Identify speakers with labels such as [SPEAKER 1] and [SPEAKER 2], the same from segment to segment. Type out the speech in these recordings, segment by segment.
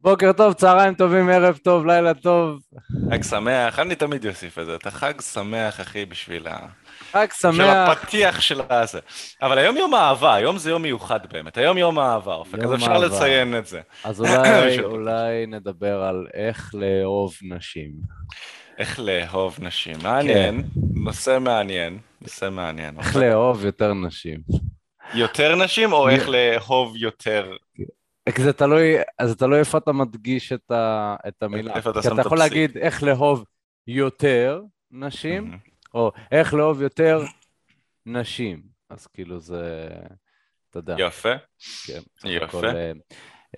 [SPEAKER 1] בוקר טוב, צהריים טובים, ערב טוב, לילה טוב.
[SPEAKER 2] חג שמח, אני תמיד אוסיף את זה, אתה חג שמח, אחי, בשביל ה...
[SPEAKER 1] חג
[SPEAKER 2] של
[SPEAKER 1] שמח.
[SPEAKER 2] הפתיח של הזה. אבל היום יום האהבה, היום זה יום מיוחד באמת, היום יום האהבה, אופק, אז אפשר. לציין את זה.
[SPEAKER 1] אז אולי,
[SPEAKER 2] של-
[SPEAKER 1] אולי נדבר על איך לאהוב נשים.
[SPEAKER 2] איך לאהוב נשים, מעניין, נושא מעניין, נושא מעניין.
[SPEAKER 1] איך לאהוב יותר נשים.
[SPEAKER 2] יותר נשים או איך לאהוב יותר?
[SPEAKER 1] כי זה תלוי, אז זה תלוי איפה אתה מדגיש את, ה, את המילה.
[SPEAKER 2] איפה אתה
[SPEAKER 1] כי
[SPEAKER 2] שם
[SPEAKER 1] אתה
[SPEAKER 2] את
[SPEAKER 1] יכול
[SPEAKER 2] הפסיק.
[SPEAKER 1] להגיד איך לאהוב יותר נשים,
[SPEAKER 2] מהמם.
[SPEAKER 1] או איך לאהוב יותר נשים. אז כאילו זה, אתה יודע.
[SPEAKER 2] יפה,
[SPEAKER 1] כן,
[SPEAKER 2] יפה.
[SPEAKER 1] הכל, אה,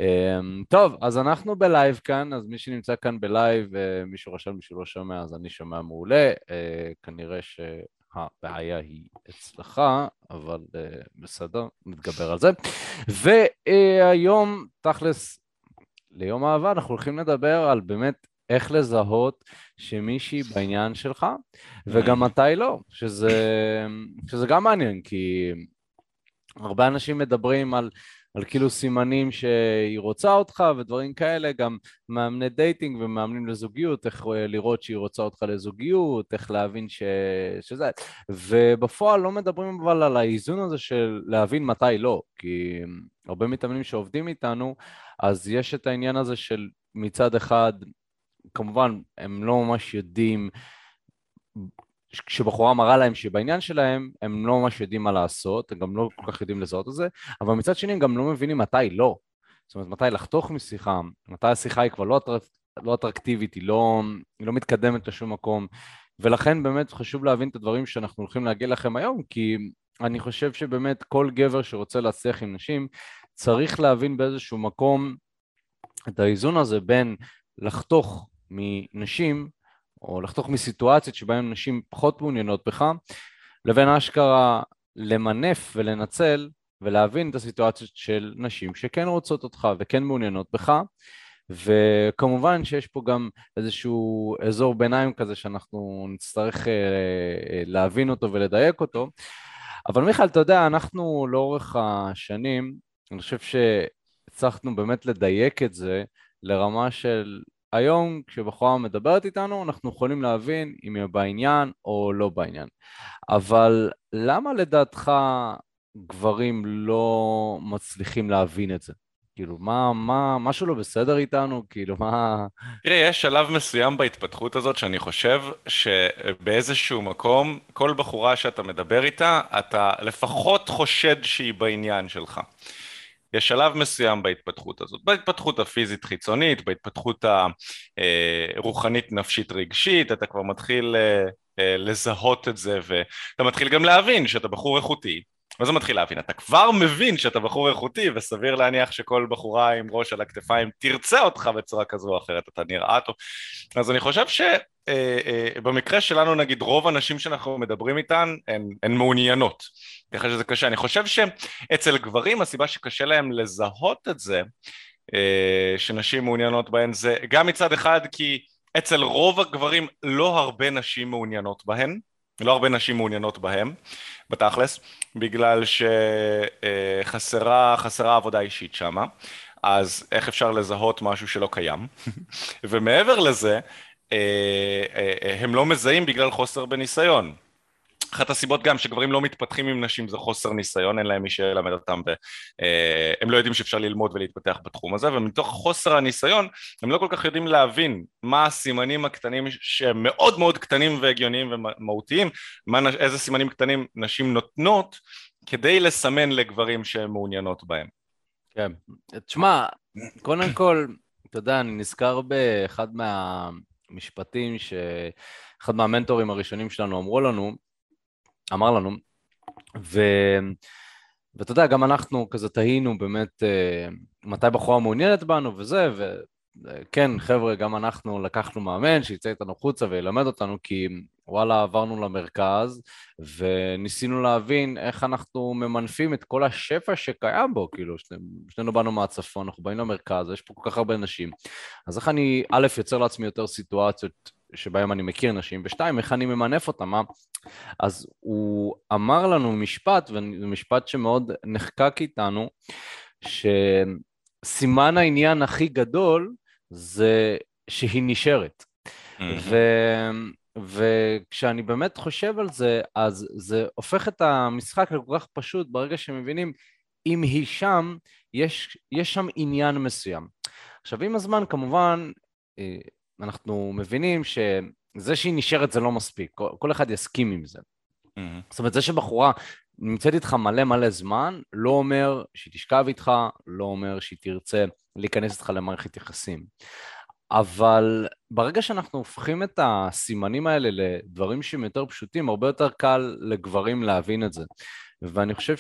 [SPEAKER 1] אמ, טוב, אז אנחנו בלייב כאן, אז מי שנמצא כאן בלייב, אה, מישהו רשם מישהו לא שומע, אז אני שומע מעולה. אה, כנראה שהבעיה היא אצלך, אבל אה, בסדר, נתגבר על זה. והיום, תכלס, ליום האהבה, אנחנו הולכים לדבר על באמת איך לזהות שמישהי בעניין שלך, וגם מתי לא, שזה, שזה גם מעניין, כי הרבה אנשים מדברים על, על כאילו סימנים שהיא רוצה אותך ודברים כאלה, גם מאמני dating ומאמנים לזוגיות, איך אה, לראות שהיא רוצה אותך לזוגיות, איך להבין ש... שזה, ובפועל לא מדברים אבל על האיזון הזה של להבין מתי לא, כי הרבה מתאמנים שעובדים איתנו, אז יש את העניין הזה של מצד אחד, כמובן, הם לא ממש יודעים כשבחורה מראה להם שהיא בעניין שלהם, הם לא ממש יודעים מה לעשות, הם גם לא כל כך יודעים לזהות את זה, אבל מצד שני הם גם לא מבינים מתי לא. זאת אומרת, מתי לחתוך משיחה, מתי השיחה היא כבר לא, אטרק, לא אטרקטיבית, היא לא, היא לא מתקדמת לשום מקום, ולכן באמת חשוב להבין את הדברים שאנחנו הולכים להגיע לכם היום, כי אני חושב שבאמת כל גבר שרוצה להצליח עם נשים, צריך להבין באיזשהו מקום את האיזון הזה בין לחתוך מנשים או לחתוך מסיטואציות שבהן נשים פחות מעוניינות בך, לבין אשכרה למנף ולנצל ולהבין את הסיטואציות של נשים שכן רוצות אותך וכן מעוניינות בך, וכמובן שיש פה גם איזשהו אזור ביניים כזה שאנחנו נצטרך אה, אה, להבין אותו ולדייק אותו, אבל מיכאל, אתה יודע, אנחנו לאורך השנים, אני חושב שהצלחנו באמת לדייק את זה לרמה של היום כשבחורה מדברת איתנו אנחנו יכולים להבין אם היא בעניין או לא בעניין. אבל למה לדעתך גברים לא מצליחים להבין את זה? כאילו, מה, מה, משהו לא בסדר איתנו? כאילו, מה...
[SPEAKER 2] תראה, יש שלב מסוים בהתפתחות הזאת שאני חושב שבאיזשהו מקום, כל בחורה שאתה מדבר איתה, אתה לפחות חושד שהיא בעניין שלך. יש שלב מסוים בהתפתחות הזאת, בהתפתחות הפיזית חיצונית, בהתפתחות הרוחנית נפשית רגשית, אתה כבר מתחיל אה, אה, לזהות את זה ואתה מתחיל גם להבין שאתה בחור איכותי. מה זה מתחיל להבין? אתה כבר מבין שאתה בחור איכותי וסביר להניח שכל בחורה עם ראש על הכתפיים תרצה אותך בצורה כזו או אחרת, אתה נראה טוב. אז אני חושב שבמקרה שלנו נגיד רוב הנשים שאנחנו מדברים איתן הן, הן מעוניינות. ככה שזה קשה. אני חושב שאצל גברים הסיבה שקשה להם לזהות את זה שנשים מעוניינות בהן זה גם מצד אחד כי אצל רוב הגברים לא הרבה נשים מעוניינות בהן, לא הרבה נשים מעוניינות בהם בתכלס, בגלל שחסרה חסרה עבודה אישית שמה, אז איך אפשר לזהות משהו שלא קיים? ומעבר לזה, הם לא מזהים בגלל חוסר בניסיון. אחת הסיבות גם שגברים לא מתפתחים עם נשים זה חוסר ניסיון, אין להם מי שילמד אותם והם לא יודעים שאפשר ללמוד ולהתפתח בתחום הזה ומתוך חוסר הניסיון הם לא כל כך יודעים להבין מה הסימנים הקטנים שהם מאוד מאוד קטנים והגיוניים ומהותיים, מה, איזה סימנים קטנים נשים נותנות כדי לסמן לגברים שהן מעוניינות בהם.
[SPEAKER 1] כן, תשמע, קודם כל, אתה יודע, אני נזכר באחד מהמשפטים שאחד מהמנטורים הראשונים שלנו אמרו לנו, אמר לנו, ו... ואתה יודע, גם אנחנו כזה תהינו באמת מתי בחורה מעוניינת בנו וזה, וכן, חבר'ה, גם אנחנו לקחנו מאמן שיצא איתנו חוצה וילמד אותנו, כי וואלה, עברנו למרכז וניסינו להבין איך אנחנו ממנפים את כל השפע שקיים בו, כאילו, שנינו באנו מהצפון, אנחנו באים למרכז, יש פה כל כך הרבה נשים, אז איך אני, א', יוצר לעצמי יותר סיטואציות שבהם אני מכיר נשים, ושתיים, איך אני ממנף אותם, מה? אז הוא אמר לנו משפט, וזה משפט שמאוד נחקק איתנו, סימן העניין הכי גדול זה שהיא נשארת. ו... וכשאני באמת חושב על זה, אז זה הופך את המשחק לכל כך פשוט ברגע שמבינים אם היא שם, יש, יש שם עניין מסוים. עכשיו, עם הזמן, כמובן, אה, אנחנו מבינים שזה שהיא נשארת זה לא מספיק, כל, כל אחד יסכים עם זה. Mm-hmm. זאת אומרת, זה שבחורה נמצאת איתך מלא מלא זמן, לא אומר שהיא תשכב איתך, לא אומר שהיא תרצה להיכנס איתך למערכת יחסים. אבל ברגע שאנחנו הופכים את הסימנים האלה לדברים שהם יותר פשוטים, הרבה יותר קל לגברים להבין את זה. ואני חושב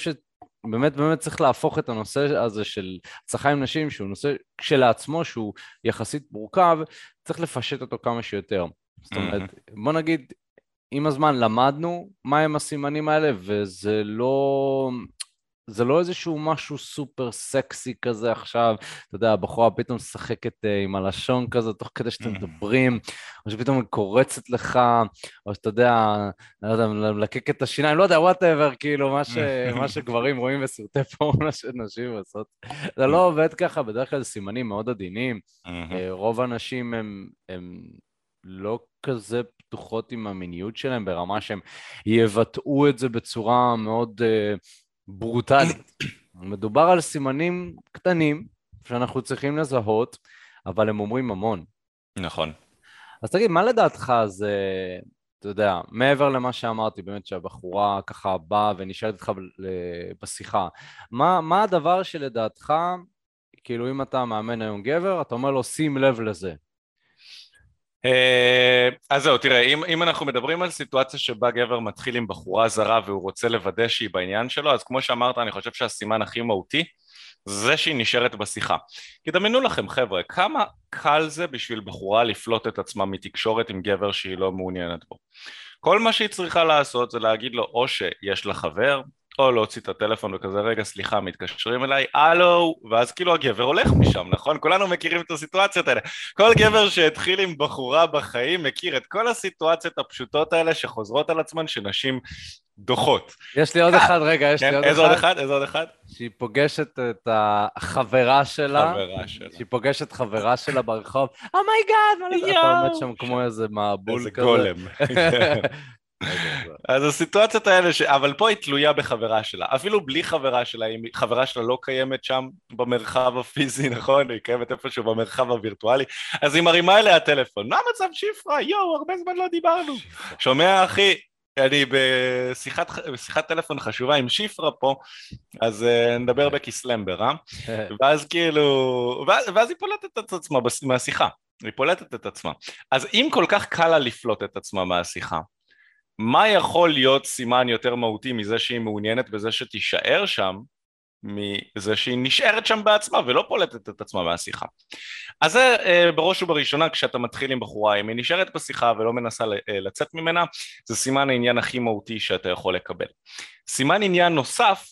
[SPEAKER 1] שבאמת באמת צריך להפוך את הנושא הזה של הצלחה עם נשים, שהוא נושא כשלעצמו, שהוא יחסית מורכב, צריך לפשט אותו כמה שיותר. זאת אומרת, בוא נגיד, עם הזמן למדנו מהם הסימנים האלה, וזה לא... זה לא איזשהו משהו סופר סקסי כזה עכשיו, אתה יודע, הבחורה פתאום משחקת uh, עם הלשון כזה תוך כדי שאתם מדברים, או שפתאום היא קורצת לך, או שאתה יודע, לא יודע, מלקק את השיניים, לא יודע, whatever, כאילו, מה, ש, מה שגברים רואים בסרטי פורנו שנשים עושות. זה לא עובד ככה, בדרך כלל זה סימנים מאוד עדינים. uh, רוב האנשים הם, הם לא כזה פתוחות עם המיניות שלהם ברמה שהם יבטאו את זה בצורה מאוד uh, ברוטלית. מדובר על סימנים קטנים שאנחנו צריכים לזהות, אבל הם אומרים המון.
[SPEAKER 2] נכון.
[SPEAKER 1] אז תגיד, מה לדעתך זה, אתה יודע, מעבר למה שאמרתי, באמת שהבחורה ככה באה ונשאלת איתך בשיחה, מה, מה הדבר שלדעתך, כאילו אם אתה מאמן היום גבר, אתה אומר לו שים לב לזה.
[SPEAKER 2] אה, אז זהו, תראה, אם, אם אנחנו מדברים על סיטואציה שבה גבר מתחיל עם בחורה זרה והוא רוצה לוודא שהיא בעניין שלו, אז כמו שאמרת, אני חושב שהסימן הכי מהותי זה שהיא נשארת בשיחה. כי דמיינו לכם, חבר'ה, כמה קל זה בשביל בחורה לפלוט את עצמה מתקשורת עם גבר שהיא לא מעוניינת בו. כל מה שהיא צריכה לעשות זה להגיד לו או שיש לה חבר, או להוציא את הטלפון וכזה רגע סליחה מתקשרים אליי הלו ואז כאילו הגבר הולך משם נכון? כולנו מכירים את הסיטואציות האלה. כל גבר שהתחיל עם בחורה בחיים מכיר את כל הסיטואציות הפשוטות האלה שחוזרות על עצמן שנשים דוחות.
[SPEAKER 1] יש לי עוד אחד רגע יש
[SPEAKER 2] כן,
[SPEAKER 1] לי עוד
[SPEAKER 2] איזה עוד אחד. איזה עוד אחד?
[SPEAKER 1] שהיא פוגשת את החברה שלה.
[SPEAKER 2] חברה שלה.
[SPEAKER 1] שהיא פוגשת חברה שלה ברחוב. oh my god אתה עומד שם כמו איזה מבול
[SPEAKER 2] כזה. איזה גולם. אז הסיטואציות האלה, ש... אבל פה היא תלויה בחברה שלה, אפילו בלי חברה שלה, אם חברה שלה לא קיימת שם במרחב הפיזי, נכון? היא קיימת איפשהו במרחב הווירטואלי, אז היא מרימה אליה טלפון, מה המצב שפרה? יואו, הרבה זמן לא דיברנו. שומע אחי, אני בשיחת, בשיחת טלפון חשובה עם שיפרה פה, אז uh, נדבר בכסלמבר, אה? ואז כאילו, ואז, ואז היא פולטת את עצמה מהשיחה, היא פולטת את עצמה. אז אם כל כך קל לה לפלוט את עצמה מהשיחה, מה יכול להיות סימן יותר מהותי מזה שהיא מעוניינת בזה שתישאר שם, מזה שהיא נשארת שם בעצמה ולא פולטת את עצמה מהשיחה. אז זה אה, בראש ובראשונה כשאתה מתחיל עם בחורה, אם היא נשארת בשיחה ולא מנסה אה, לצאת ממנה, זה סימן העניין הכי מהותי שאתה יכול לקבל. סימן עניין נוסף,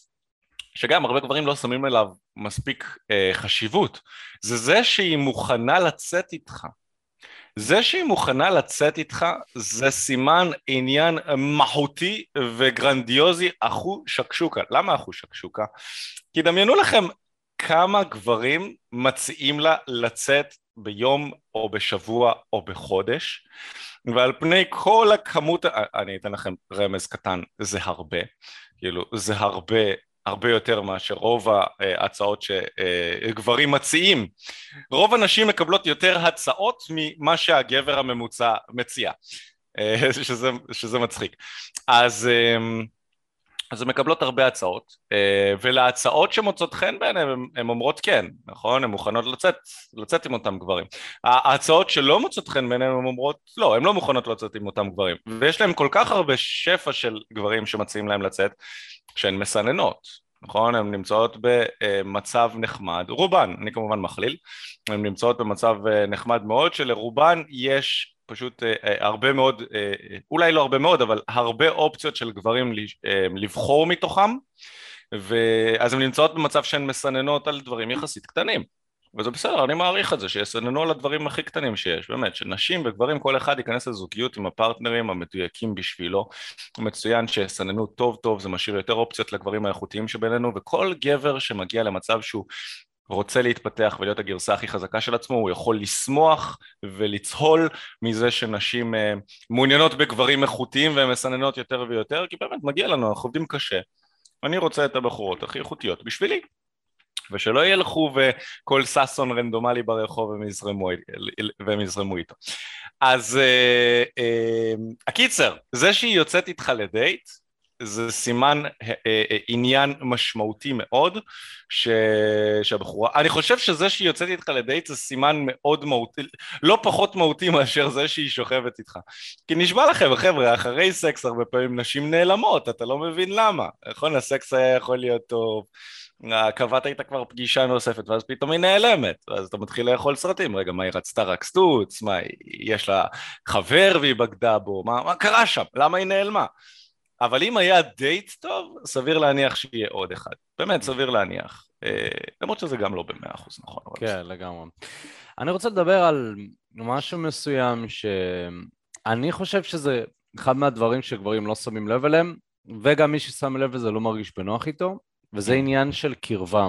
[SPEAKER 2] שגם הרבה גברים לא שמים אליו מספיק אה, חשיבות, זה זה שהיא מוכנה לצאת איתך. זה שהיא מוכנה לצאת איתך זה סימן עניין מהותי וגרנדיוזי אחו שקשוקה. למה אחו שקשוקה? כי דמיינו לכם כמה גברים מציעים לה לצאת ביום או בשבוע או בחודש ועל פני כל הכמות, אני אתן לכם רמז קטן, זה הרבה, כאילו זה הרבה הרבה יותר מאשר רוב ההצעות שגברים מציעים. רוב הנשים מקבלות יותר הצעות ממה שהגבר הממוצע מציע, שזה, שזה מצחיק. אז, אז הן מקבלות הרבה הצעות, ולהצעות שמוצאות חן בעיניהן הן אומרות כן, נכון? הן מוכנות לצאת, לצאת עם אותם גברים. ההצעות שלא מוצאות חן בעיניהן הן אומרות לא, הן לא מוכנות לצאת עם אותם גברים. ויש להן כל כך הרבה שפע של גברים שמציעים להם לצאת, שהן מסננות, נכון? הן נמצאות במצב נחמד, רובן, אני כמובן מכליל, הן נמצאות במצב אה, נחמד מאוד שלרובן יש פשוט אה, אה, הרבה מאוד, אולי לא הרבה מאוד, אבל הרבה אופציות של גברים לבחור מתוכם ואז הן נמצאות במצב שהן מסננות על דברים יחסית קטנים. וזה בסדר, אני מעריך את זה, שיסננו על הדברים הכי קטנים שיש, באמת, שנשים וגברים, כל אחד ייכנס לזוגיות עם הפרטנרים המדויקים בשבילו, מצוין שיסננו טוב טוב, זה משאיר יותר אופציות לגברים האיכותיים שבינינו, וכל גבר שמגיע למצב שהוא רוצה להתפתח ולהיות הגרסה הכי חזקה של עצמו, הוא יכול לשמוח ולצהול מזה שנשים אה, מעוניינות בגברים איכותיים והן מסננות יותר ויותר, כי באמת מגיע לנו, אנחנו עובדים קשה. אני רוצה את הבחורות הכי איכותיות בשבילי. ושלא ילכו וכל ששון רנדומלי ברחוב והם יזרמו, איתו. אז אה, אה, הקיצר, זה שהיא יוצאת איתך לדייט, זה סימן אה, אה, עניין משמעותי מאוד ש... שהבחורה, אני חושב שזה שהיא יוצאת איתך לדייט זה סימן מאוד מהותי, לא פחות מהותי מאשר זה שהיא שוכבת איתך. כי נשבע לכם חבר'ה, אחרי סקס הרבה פעמים נשים נעלמות, אתה לא מבין למה. נכון, הסקס היה יכול להיות טוב, קבעת איתה כבר פגישה נוספת ואז פתאום היא נעלמת ואז אתה מתחיל לאכול סרטים. רגע מה היא רצתה רק סטוץ? מה יש לה חבר והיא בגדה בו? מה, מה קרה שם? למה היא נעלמה אבל אם היה דייט טוב סביר להניח שיהיה עוד אחד באמת סביר להניח אה, למרות שזה גם לא במאה אחוז נכון
[SPEAKER 1] כן לגמרי אני רוצה לדבר על משהו מסוים שאני חושב שזה אחד מהדברים שגברים לא שמים לב אליהם וגם מי ששם לב לזה לא מרגיש בנוח איתו וזה כן. עניין של קרבה.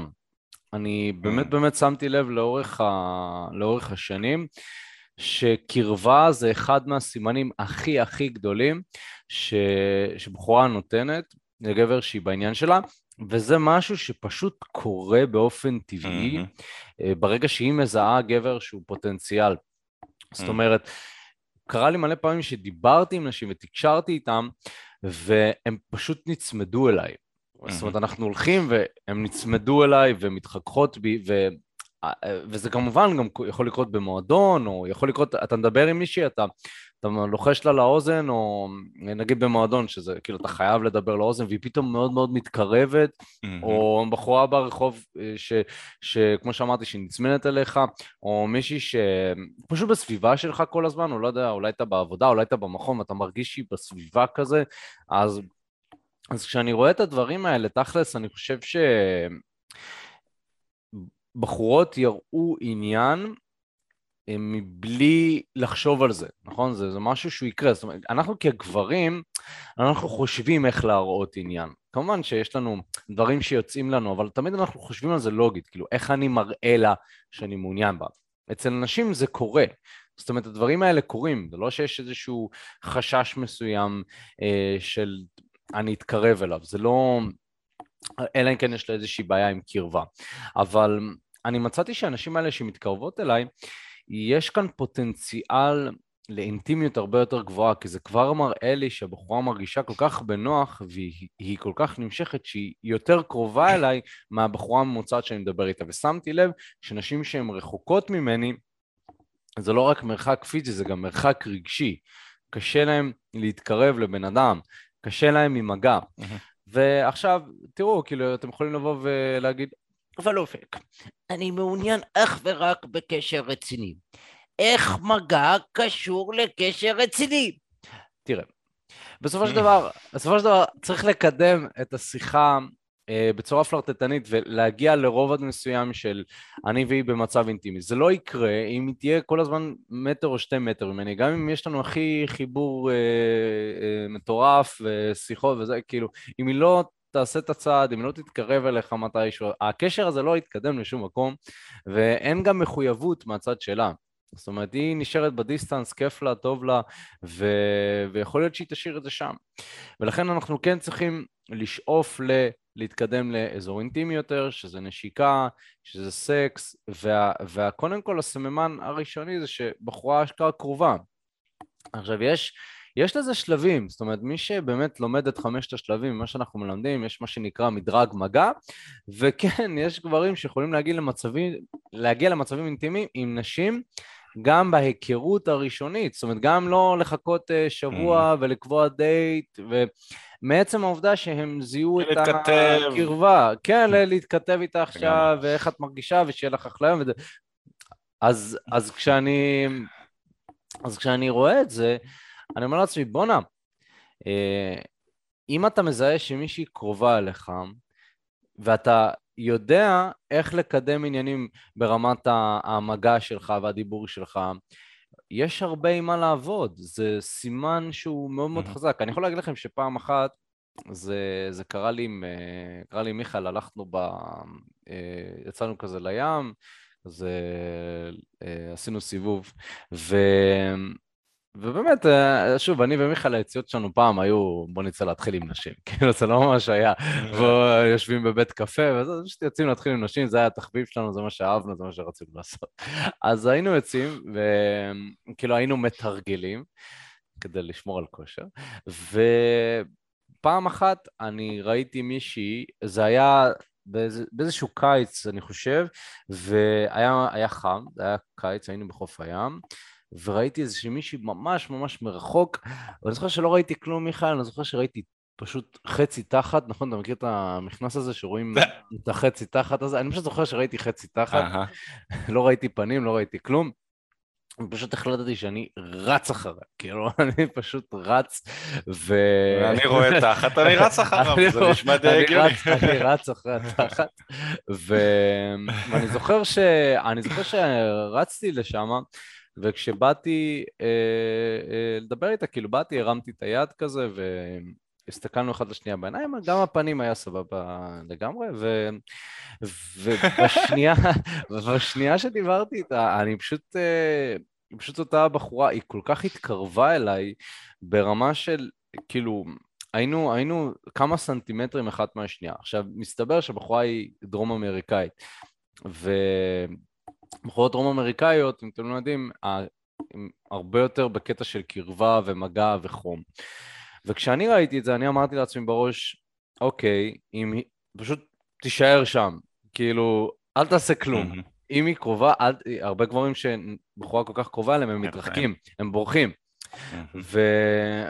[SPEAKER 1] אני באמת כן. באמת שמתי לב לאורך, ה... לאורך השנים שקרבה זה אחד מהסימנים הכי הכי גדולים ש... שבחורה נותנת לגבר שהיא בעניין שלה, וזה משהו שפשוט קורה באופן טבעי mm-hmm. ברגע שהיא מזהה גבר שהוא פוטנציאל. זאת אומרת, קרה לי מלא פעמים שדיברתי עם נשים ותקשרתי איתם, והם פשוט נצמדו אליי. זאת אומרת, אנחנו הולכים והם נצמדו אליי ומתחככות בי, ו... וזה כמובן גם יכול לקרות במועדון, או יכול לקרות, אתה מדבר עם מישהי, אתה, אתה לוחש לה לאוזן, או נגיד במועדון, שזה כאילו אתה חייב לדבר לאוזן, והיא פתאום מאוד מאוד מתקרבת, mm-hmm. או בחורה ברחוב, אה, ש, שכמו שאמרתי, שהיא נצמנת אליך, או מישהי שפשוט בסביבה שלך כל הזמן, או לא יודע, אולי אתה בעבודה, אולי אתה במכון, ואתה מרגיש שהיא בסביבה כזה, אז אז כשאני רואה את הדברים האלה, תכלס, אני חושב שבחורות יראו עניין מבלי לחשוב על זה, נכון? זה, זה משהו שהוא יקרה. זאת אומרת, אנחנו כגברים, אנחנו חושבים איך להראות עניין. כמובן שיש לנו דברים שיוצאים לנו, אבל תמיד אנחנו חושבים על זה לוגית, כאילו, איך אני מראה לה שאני מעוניין בה. אצל נשים זה קורה. זאת אומרת, הדברים האלה קורים, זה לא שיש איזשהו חשש מסוים אה, של אני אתקרב אליו, זה לא... אלא אם כן יש לה איזושהי בעיה עם קרבה. אבל אני מצאתי שהאנשים האלה שמתקרבות אליי, יש כאן פוטנציאל לאינטימיות הרבה יותר גבוהה, כי זה כבר מראה לי שהבחורה מרגישה כל כך בנוח והיא כל כך נמשכת שהיא יותר קרובה אליי מהבחורה הממוצעת שאני מדבר איתה. ושמתי לב שנשים שהן רחוקות ממני, זה לא רק מרחק פיזי, זה גם מרחק רגשי. קשה להם להתקרב לבן אדם, קשה להם עם מגע. ועכשיו, תראו, כאילו, אתם יכולים לבוא ולהגיד,
[SPEAKER 3] אבל אופק, אני מעוניין אך ורק בקשר רציני. איך מגע קשור לקשר רציני?
[SPEAKER 1] תראה, בסופו של דבר, בסופו של דבר צריך לקדם את השיחה אה, בצורה פלרטטנית ולהגיע לרובד מסוים של אני והיא במצב אינטימי. זה לא יקרה אם היא תהיה כל הזמן מטר או שתי מטר ממני, גם אם יש לנו הכי חיבור אה, אה, מטורף ושיחות וזה, כאילו, אם היא לא תעשה את הצעד, אם לא תתקרב אליך מתישהו, הקשר הזה לא יתקדם לשום מקום, ואין גם מחויבות מהצד שלה. זאת אומרת, היא נשארת בדיסטנס, כיף לה, טוב לה, ו... ויכול להיות שהיא תשאיר את זה שם. ולכן אנחנו כן צריכים לשאוף ל... להתקדם לאזור אינטימי יותר, שזה נשיקה, שזה סקס, וה... וקודם כל הסממן הראשוני זה שבחורה אשכרה קרובה. עכשיו, יש... יש לזה שלבים, זאת אומרת, מי שבאמת לומד את חמשת השלבים, מה שאנחנו מלמדים, יש מה שנקרא מדרג מגע, וכן, יש גברים שיכולים להגיע למצבים, להגיע למצבים אינטימיים עם נשים גם בהיכרות הראשונית, זאת אומרת, גם לא לחכות אה, שבוע mm. ולקבוע דייט, ומעצם העובדה שהם זיהו את הקרבה, כן, להתכתב איתה עכשיו, ואיך את מרגישה, ושיהיה לך אחלה יום, וזה... אז, אז כשאני... אז כשאני רואה את זה, אני אומר לעצמי, בואנה, אה, אם אתה מזהה שמישהי קרובה אליך, ואתה יודע איך לקדם עניינים ברמת המגע שלך והדיבור שלך, יש הרבה עם מה לעבוד, זה סימן שהוא מאוד מאוד חזק. אני יכול להגיד לכם שפעם אחת זה, זה קרה לי עם, אה, קרה לי עם מיכאל, הלכנו ב... אה, יצאנו כזה לים, אז עשינו סיבוב, ו... ובאמת, שוב, אני ומיכאל היציאות שלנו פעם היו, בוא נצא להתחיל עם נשים. כאילו, זה לא ממש היה, בוא יושבים בבית קפה, וזה פשוט יוצאים להתחיל עם נשים, זה היה התחביב שלנו, זה מה שאהבנו, זה מה שרצינו לעשות. אז היינו יוצאים, וכאילו היינו מתרגלים, כדי לשמור על כושר, ו... פעם אחת אני ראיתי מישהי, זה היה באיזה, באיזשהו קיץ, אני חושב, והיה חם, זה היה קיץ, היינו בחוף הים, וראיתי איזושהי מישהי ממש ממש מרחוק, ואני זוכר שלא ראיתי כלום, מיכאל, אני זוכר שראיתי פשוט חצי תחת, נכון? אתה מכיר את המכנס הזה שרואים את החצי תחת הזה? אני פשוט זוכר שראיתי חצי תחת, לא ראיתי פנים, לא ראיתי כלום. פשוט החלטתי שאני רץ אחריו, כאילו, אני פשוט רץ, ו...
[SPEAKER 2] ואני רואה תחת, אני רץ אחריו, זה נשמע די הגיוני.
[SPEAKER 1] אני רץ אחרי התחת, ואני. אני זוכר שרצתי לשם, וכשבאתי אה, אה, לדבר איתה, כאילו באתי, הרמתי את היד כזה, והסתכלנו אחד לשנייה בעיניים, גם הפנים היה סבבה לגמרי, ו... ובשנייה, ובשנייה שדיברתי איתה, אני פשוט... אה, פשוט אותה בחורה, היא כל כך התקרבה אליי ברמה של, כאילו, היינו, היינו כמה סנטימטרים אחת מהשנייה. עכשיו, מסתבר שהבחורה היא דרום אמריקאית, ובחורות דרום אמריקאיות, אם אתם לא יודעים, הן הרבה יותר בקטע של קרבה ומגע וחום. וכשאני ראיתי את זה, אני אמרתי לעצמי בראש, אוקיי, אם היא, פשוט תישאר שם, כאילו, אל תעשה כלום. Mm-hmm. אם היא קרובה, אל, הרבה גברים שבחורה כל כך קרובה אליהם, הם מתרחקים, הם בורחים. ו...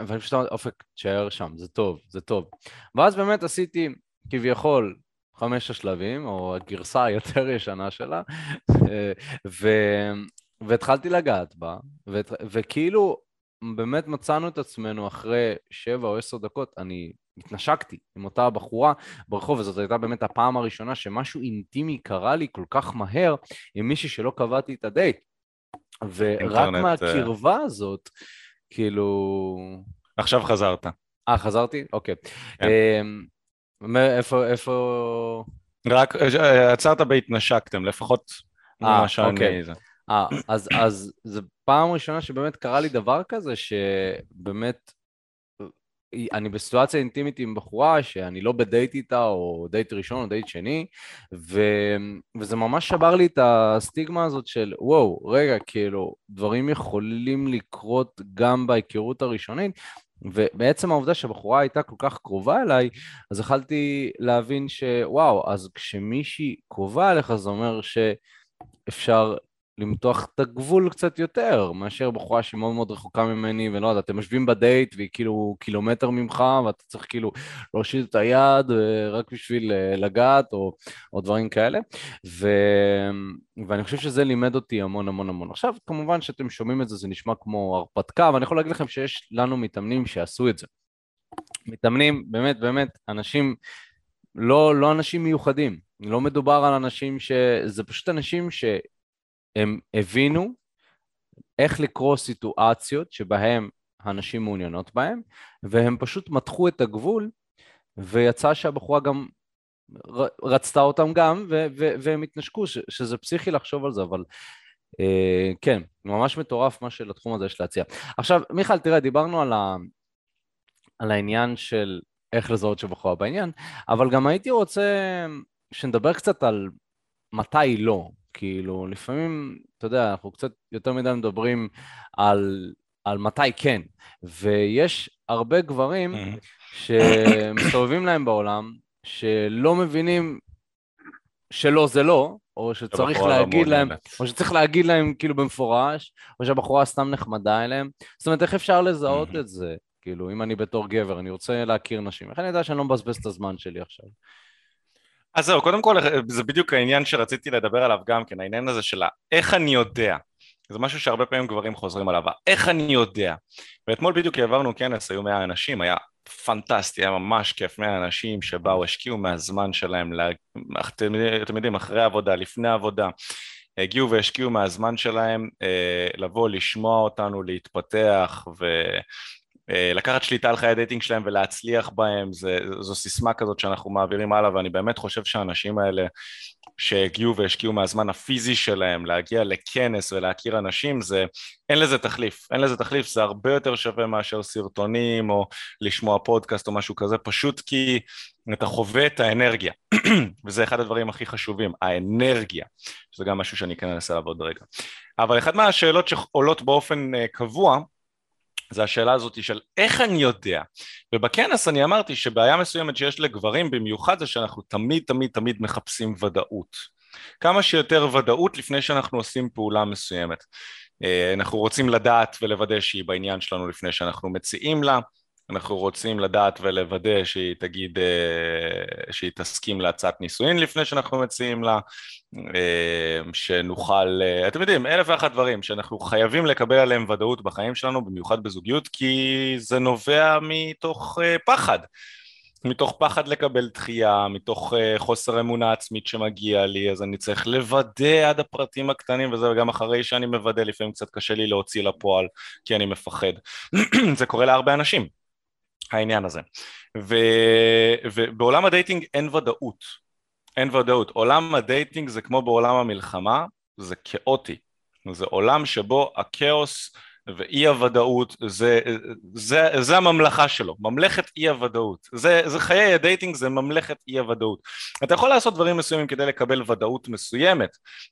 [SPEAKER 1] ואני פשוט אמרתי, אופק, תשאר שם, זה טוב, זה טוב. ואז באמת עשיתי כביכול חמש השלבים, או הגרסה היותר ישנה שלה, ו... והתחלתי לגעת בה, ו... וכאילו באמת מצאנו את עצמנו אחרי שבע או עשר דקות, אני התנשקתי עם אותה בחורה ברחוב, וזאת הייתה באמת הפעם הראשונה שמשהו אינטימי קרה לי כל כך מהר עם מישהי שלא קבעתי את הדייט. ורק אינטרנט, אה, מהקרבה הזאת, כאילו...
[SPEAKER 2] עכשיו חזרת.
[SPEAKER 1] אה, חזרתי? אוקיי. כן. אמ, איפה, איפה...
[SPEAKER 2] רק אה, עצרת בהתנשקתם, לפחות ממה שאני... אוקיי.
[SPEAKER 1] אה, אז, אז זו פעם ראשונה שבאמת קרה לי דבר כזה, שבאמת אני בסיטואציה אינטימית עם בחורה שאני לא בדייט איתה, או דייט ראשון או דייט שני, ו... וזה ממש שבר לי את הסטיגמה הזאת של וואו, רגע, כאילו, דברים יכולים לקרות גם בהיכרות הראשונית, ובעצם העובדה שהבחורה הייתה כל כך קרובה אליי, אז יכלתי להבין שוואו, אז כשמישהי קרובה אליך זה אומר שאפשר למתוח את הגבול קצת יותר, מאשר בחורה שהיא מאוד מאוד רחוקה ממני, ולא יודע, אתם יושבים בדייט והיא כאילו קילומטר ממך, ואתה צריך כאילו להושיט את היד אה, רק בשביל אה, לגעת, או, או דברים כאלה. ו... ואני חושב שזה לימד אותי המון המון המון. עכשיו, כמובן שאתם שומעים את זה, זה נשמע כמו הרפתקה, ואני יכול להגיד לכם שיש לנו מתאמנים שעשו את זה. מתאמנים, באמת, באמת, אנשים, לא, לא אנשים מיוחדים. לא מדובר על אנשים ש... זה פשוט אנשים ש... הם הבינו איך לקרוא סיטואציות שבהם הנשים מעוניינות בהם, והם פשוט מתחו את הגבול, ויצא שהבחורה גם רצתה אותם גם, ו- ו- והם התנשקו, ש- שזה פסיכי לחשוב על זה, אבל אה, כן, ממש מטורף מה שלתחום הזה יש להציע. עכשיו, מיכאל, תראה, דיברנו על, ה- על העניין של איך לזהות שבחורה בעניין, אבל גם הייתי רוצה שנדבר קצת על מתי לא, כאילו, לפעמים, אתה יודע, אנחנו קצת יותר מדי מדברים על, על מתי כן, ויש הרבה גברים שמסתובבים להם בעולם, שלא מבינים שלא זה לא, או שצריך לא להגיד להם, או שצריך להגיד להם כאילו במפורש, או שהבחורה סתם נחמדה אליהם. זאת אומרת, איך אפשר לזהות את זה? כאילו, אם אני בתור גבר, אני רוצה להכיר נשים, איך אני יודע שאני לא מבזבז את הזמן שלי עכשיו?
[SPEAKER 2] אז זהו, קודם כל זה בדיוק העניין שרציתי לדבר עליו גם כן, העניין הזה של איך אני יודע. זה משהו שהרבה פעמים גברים חוזרים עליו, איך אני יודע. ואתמול בדיוק העברנו כנס, היו 100 אנשים, היה פנטסטי, היה ממש כיף, 100 אנשים שבאו, השקיעו מהזמן שלהם, לה... אתם, אתם יודעים, אחרי עבודה, לפני עבודה, הגיעו והשקיעו מהזמן שלהם אה, לבוא, לשמוע אותנו, להתפתח ו... אה, לקחת שליטה על חיי ה dating שלהם ולהצליח בהם, זה, זו סיסמה כזאת שאנחנו מעבירים הלאה ואני באמת חושב שהאנשים האלה שהגיעו והשקיעו מהזמן הפיזי שלהם להגיע לכנס ולהכיר אנשים, זה, אין לזה תחליף, אין לזה תחליף, זה הרבה יותר שווה מאשר סרטונים או לשמוע פודקאסט או משהו כזה, פשוט כי אתה חווה את האנרגיה, וזה אחד הדברים הכי חשובים, האנרגיה, שזה גם משהו שאני כן אנסה לעבוד רגע. אבל אחת מהשאלות שעולות באופן אה, קבוע, זה השאלה הזאת של איך אני יודע? ובכנס אני אמרתי שבעיה מסוימת שיש לגברים במיוחד זה שאנחנו תמיד תמיד תמיד מחפשים ודאות. כמה שיותר ודאות לפני שאנחנו עושים פעולה מסוימת. אה, אנחנו רוצים לדעת ולוודא שהיא בעניין שלנו לפני שאנחנו מציעים לה אנחנו רוצים לדעת ולוודא שהיא תגיד, אה, שהיא תסכים להצעת נישואין לפני שאנחנו מציעים לה, אה, שנוכל, אה, אתם יודעים, אלף ואחת דברים שאנחנו חייבים לקבל עליהם ודאות בחיים שלנו, במיוחד בזוגיות, כי זה נובע מתוך פחד. מתוך פחד לקבל דחייה, מתוך uh, חוסר אמונה עצמית שמגיע לי, אז אני צריך לוודא עד הפרטים הקטנים, וזה גם אחרי שאני מוודא, לפעמים קצת קשה לי להוציא לפועל, כי אני מפחד. זה קורה להרבה אנשים. העניין הזה. ו, ובעולם ה dating אין ודאות, אין ודאות. עולם ה dating זה כמו בעולם המלחמה, זה כאוטי. זה עולם שבו הכאוס ואי הוודאות זה, זה, זה הממלכה שלו, ממלכת אי הוודאות. זה, זה חיי ה dating זה ממלכת אי הוודאות. אתה יכול לעשות דברים מסוימים כדי לקבל ודאות מסוימת,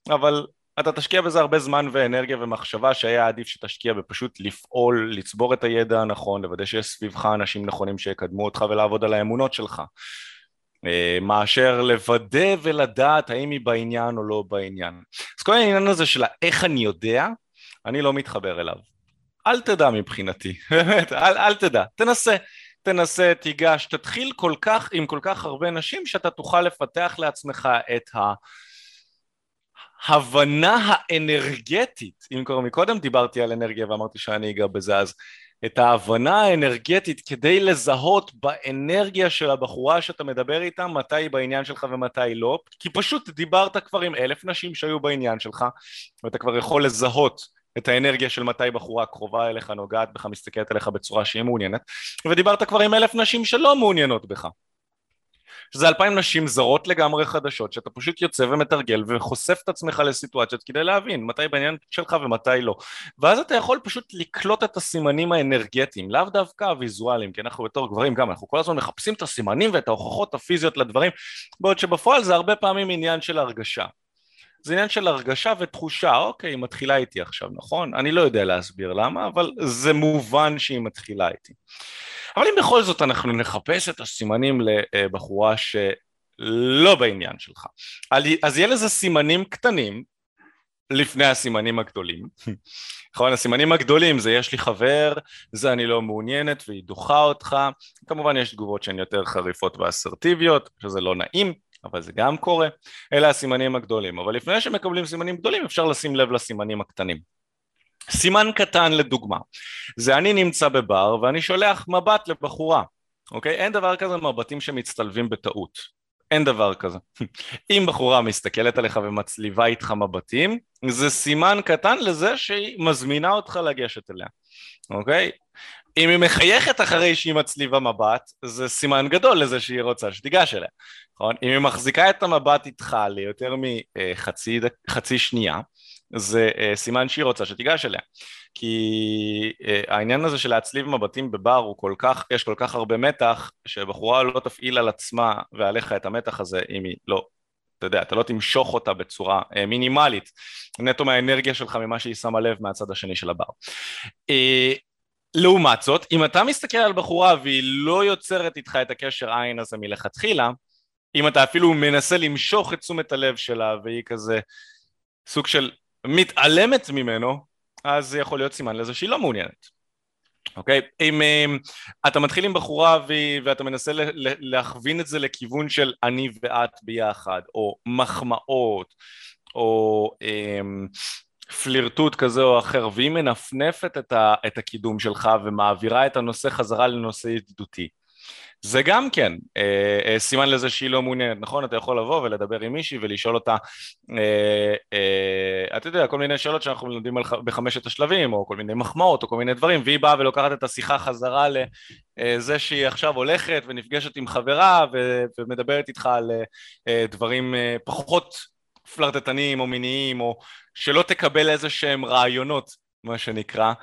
[SPEAKER 2] אבל אתה תשקיע בזה הרבה זמן ואנרגיה ומחשבה שהיה עדיף שתשקיע בפשוט לפעול, לצבור את הידע הנכון, לוודא שיש סביבך אנשים נכונים שיקדמו אותך ולעבוד על האמונות שלך. אה, מאשר לוודא ולדעת האם היא בעניין או לא בעניין. אז כל העניין הזה של איך אני יודע, אני לא מתחבר אליו. אל תדע מבחינתי, באמת, אל, אל תדע, תנסה. תנסה, תיגש, תתחיל כל כך עם כל כך הרבה נשים שאתה תוכל לפתח לעצמך את ה... ההבנה האנרגטית, אם כבר מקודם דיברתי על אנרגיה ואמרתי שאני אגע בזה אז את ההבנה האנרגטית כדי לזהות באנרגיה של הבחורה שאתה מדבר איתה מתי היא בעניין שלך ומתי לא כי פשוט דיברת כבר עם אלף נשים שהיו בעניין שלך ואתה כבר יכול לזהות את האנרגיה של מתי בחורה קרובה אליך, נוגעת בך, מסתכלת עליך בצורה שהיא מעוניינת ודיברת כבר עם אלף נשים שלא מעוניינות בך שזה אלפיים נשים זרות לגמרי חדשות שאתה פשוט יוצא ומתרגל וחושף את עצמך לסיטואציות כדי להבין מתי בעניין שלך ומתי לא ואז אתה יכול פשוט לקלוט את הסימנים האנרגטיים לאו דווקא הוויזואליים כי אנחנו בתור גברים גם אנחנו כל הזמן מחפשים את הסימנים ואת ההוכחות הפיזיות לדברים בעוד שבפועל זה הרבה פעמים עניין של הרגשה זה עניין של הרגשה ותחושה, אוקיי, היא מתחילה איתי עכשיו, נכון? אני לא יודע להסביר למה, אבל זה מובן שהיא מתחילה איתי. אבל אם בכל זאת אנחנו נחפש את הסימנים לבחורה שלא בעניין שלך, אז יהיה לזה סימנים קטנים לפני הסימנים הגדולים. נכון, הסימנים הגדולים זה יש לי חבר, זה אני לא מעוניינת והיא דוחה אותך, כמובן יש תגובות שהן יותר חריפות ואסרטיביות, שזה לא נעים, אבל זה גם קורה, אלה הסימנים הגדולים, אבל לפני שמקבלים סימנים גדולים אפשר לשים לב לסימנים הקטנים. סימן קטן לדוגמה, זה אני נמצא בבר ואני שולח מבט לבחורה, אוקיי? אין דבר כזה מבטים שמצטלבים בטעות, אין דבר כזה. אם בחורה מסתכלת עליך ומצליבה איתך מבטים, זה סימן קטן לזה שהיא מזמינה אותך לגשת אליה, אוקיי? אם היא מחייכת אחרי שהיא מצליבה מבט, זה סימן גדול לזה שהיא רוצה שתיגש אליה, נכון? אם היא מחזיקה את המבט איתך ליותר מחצי שנייה, זה uh, סימן שהיא רוצה שתיגש אליה. כי uh, העניין הזה של להצליב מבטים בבר הוא כל כך, יש כל כך הרבה מתח שבחורה לא תפעיל על עצמה ועליך את המתח הזה אם היא לא, אתה יודע, אתה לא תמשוך אותה בצורה uh, מינימלית. נטו מהאנרגיה שלך ממה שהיא שמה לב מהצד השני של הבר. uh, לעומת זאת, אם אתה מסתכל על בחורה והיא לא יוצרת איתך את הקשר עין הזה מלכתחילה אם אתה אפילו מנסה למשוך את תשומת הלב שלה והיא כזה סוג של מתעלמת ממנו, אז זה יכול להיות סימן לזה שהיא לא מעוניינת. אוקיי? אם um, אתה מתחיל עם בחורה ו... ואתה מנסה ל... להכווין את זה לכיוון של אני ואת ביחד, או מחמאות, או um, פלירטוט כזה או אחר, והיא מנפנפת את, ה... את הקידום שלך ומעבירה את הנושא חזרה לנושא ידידותי. זה גם כן אה, אה, סימן לזה שהיא לא מעוניינת, נכון? אתה יכול לבוא ולדבר עם מישהי ולשאול אותה, אה, אה, אתה יודע, כל מיני שאלות שאנחנו לומדים על, בחמשת השלבים, או כל מיני מחמאות, או כל מיני דברים, והיא באה ולוקחת את השיחה חזרה לזה אה, שהיא עכשיו הולכת ונפגשת עם חברה ו, ומדברת איתך על אה, אה דברים אה, פחות פלרטטניים או מיניים, או שלא תקבל איזה שהם רעיונות, מה שנקרא,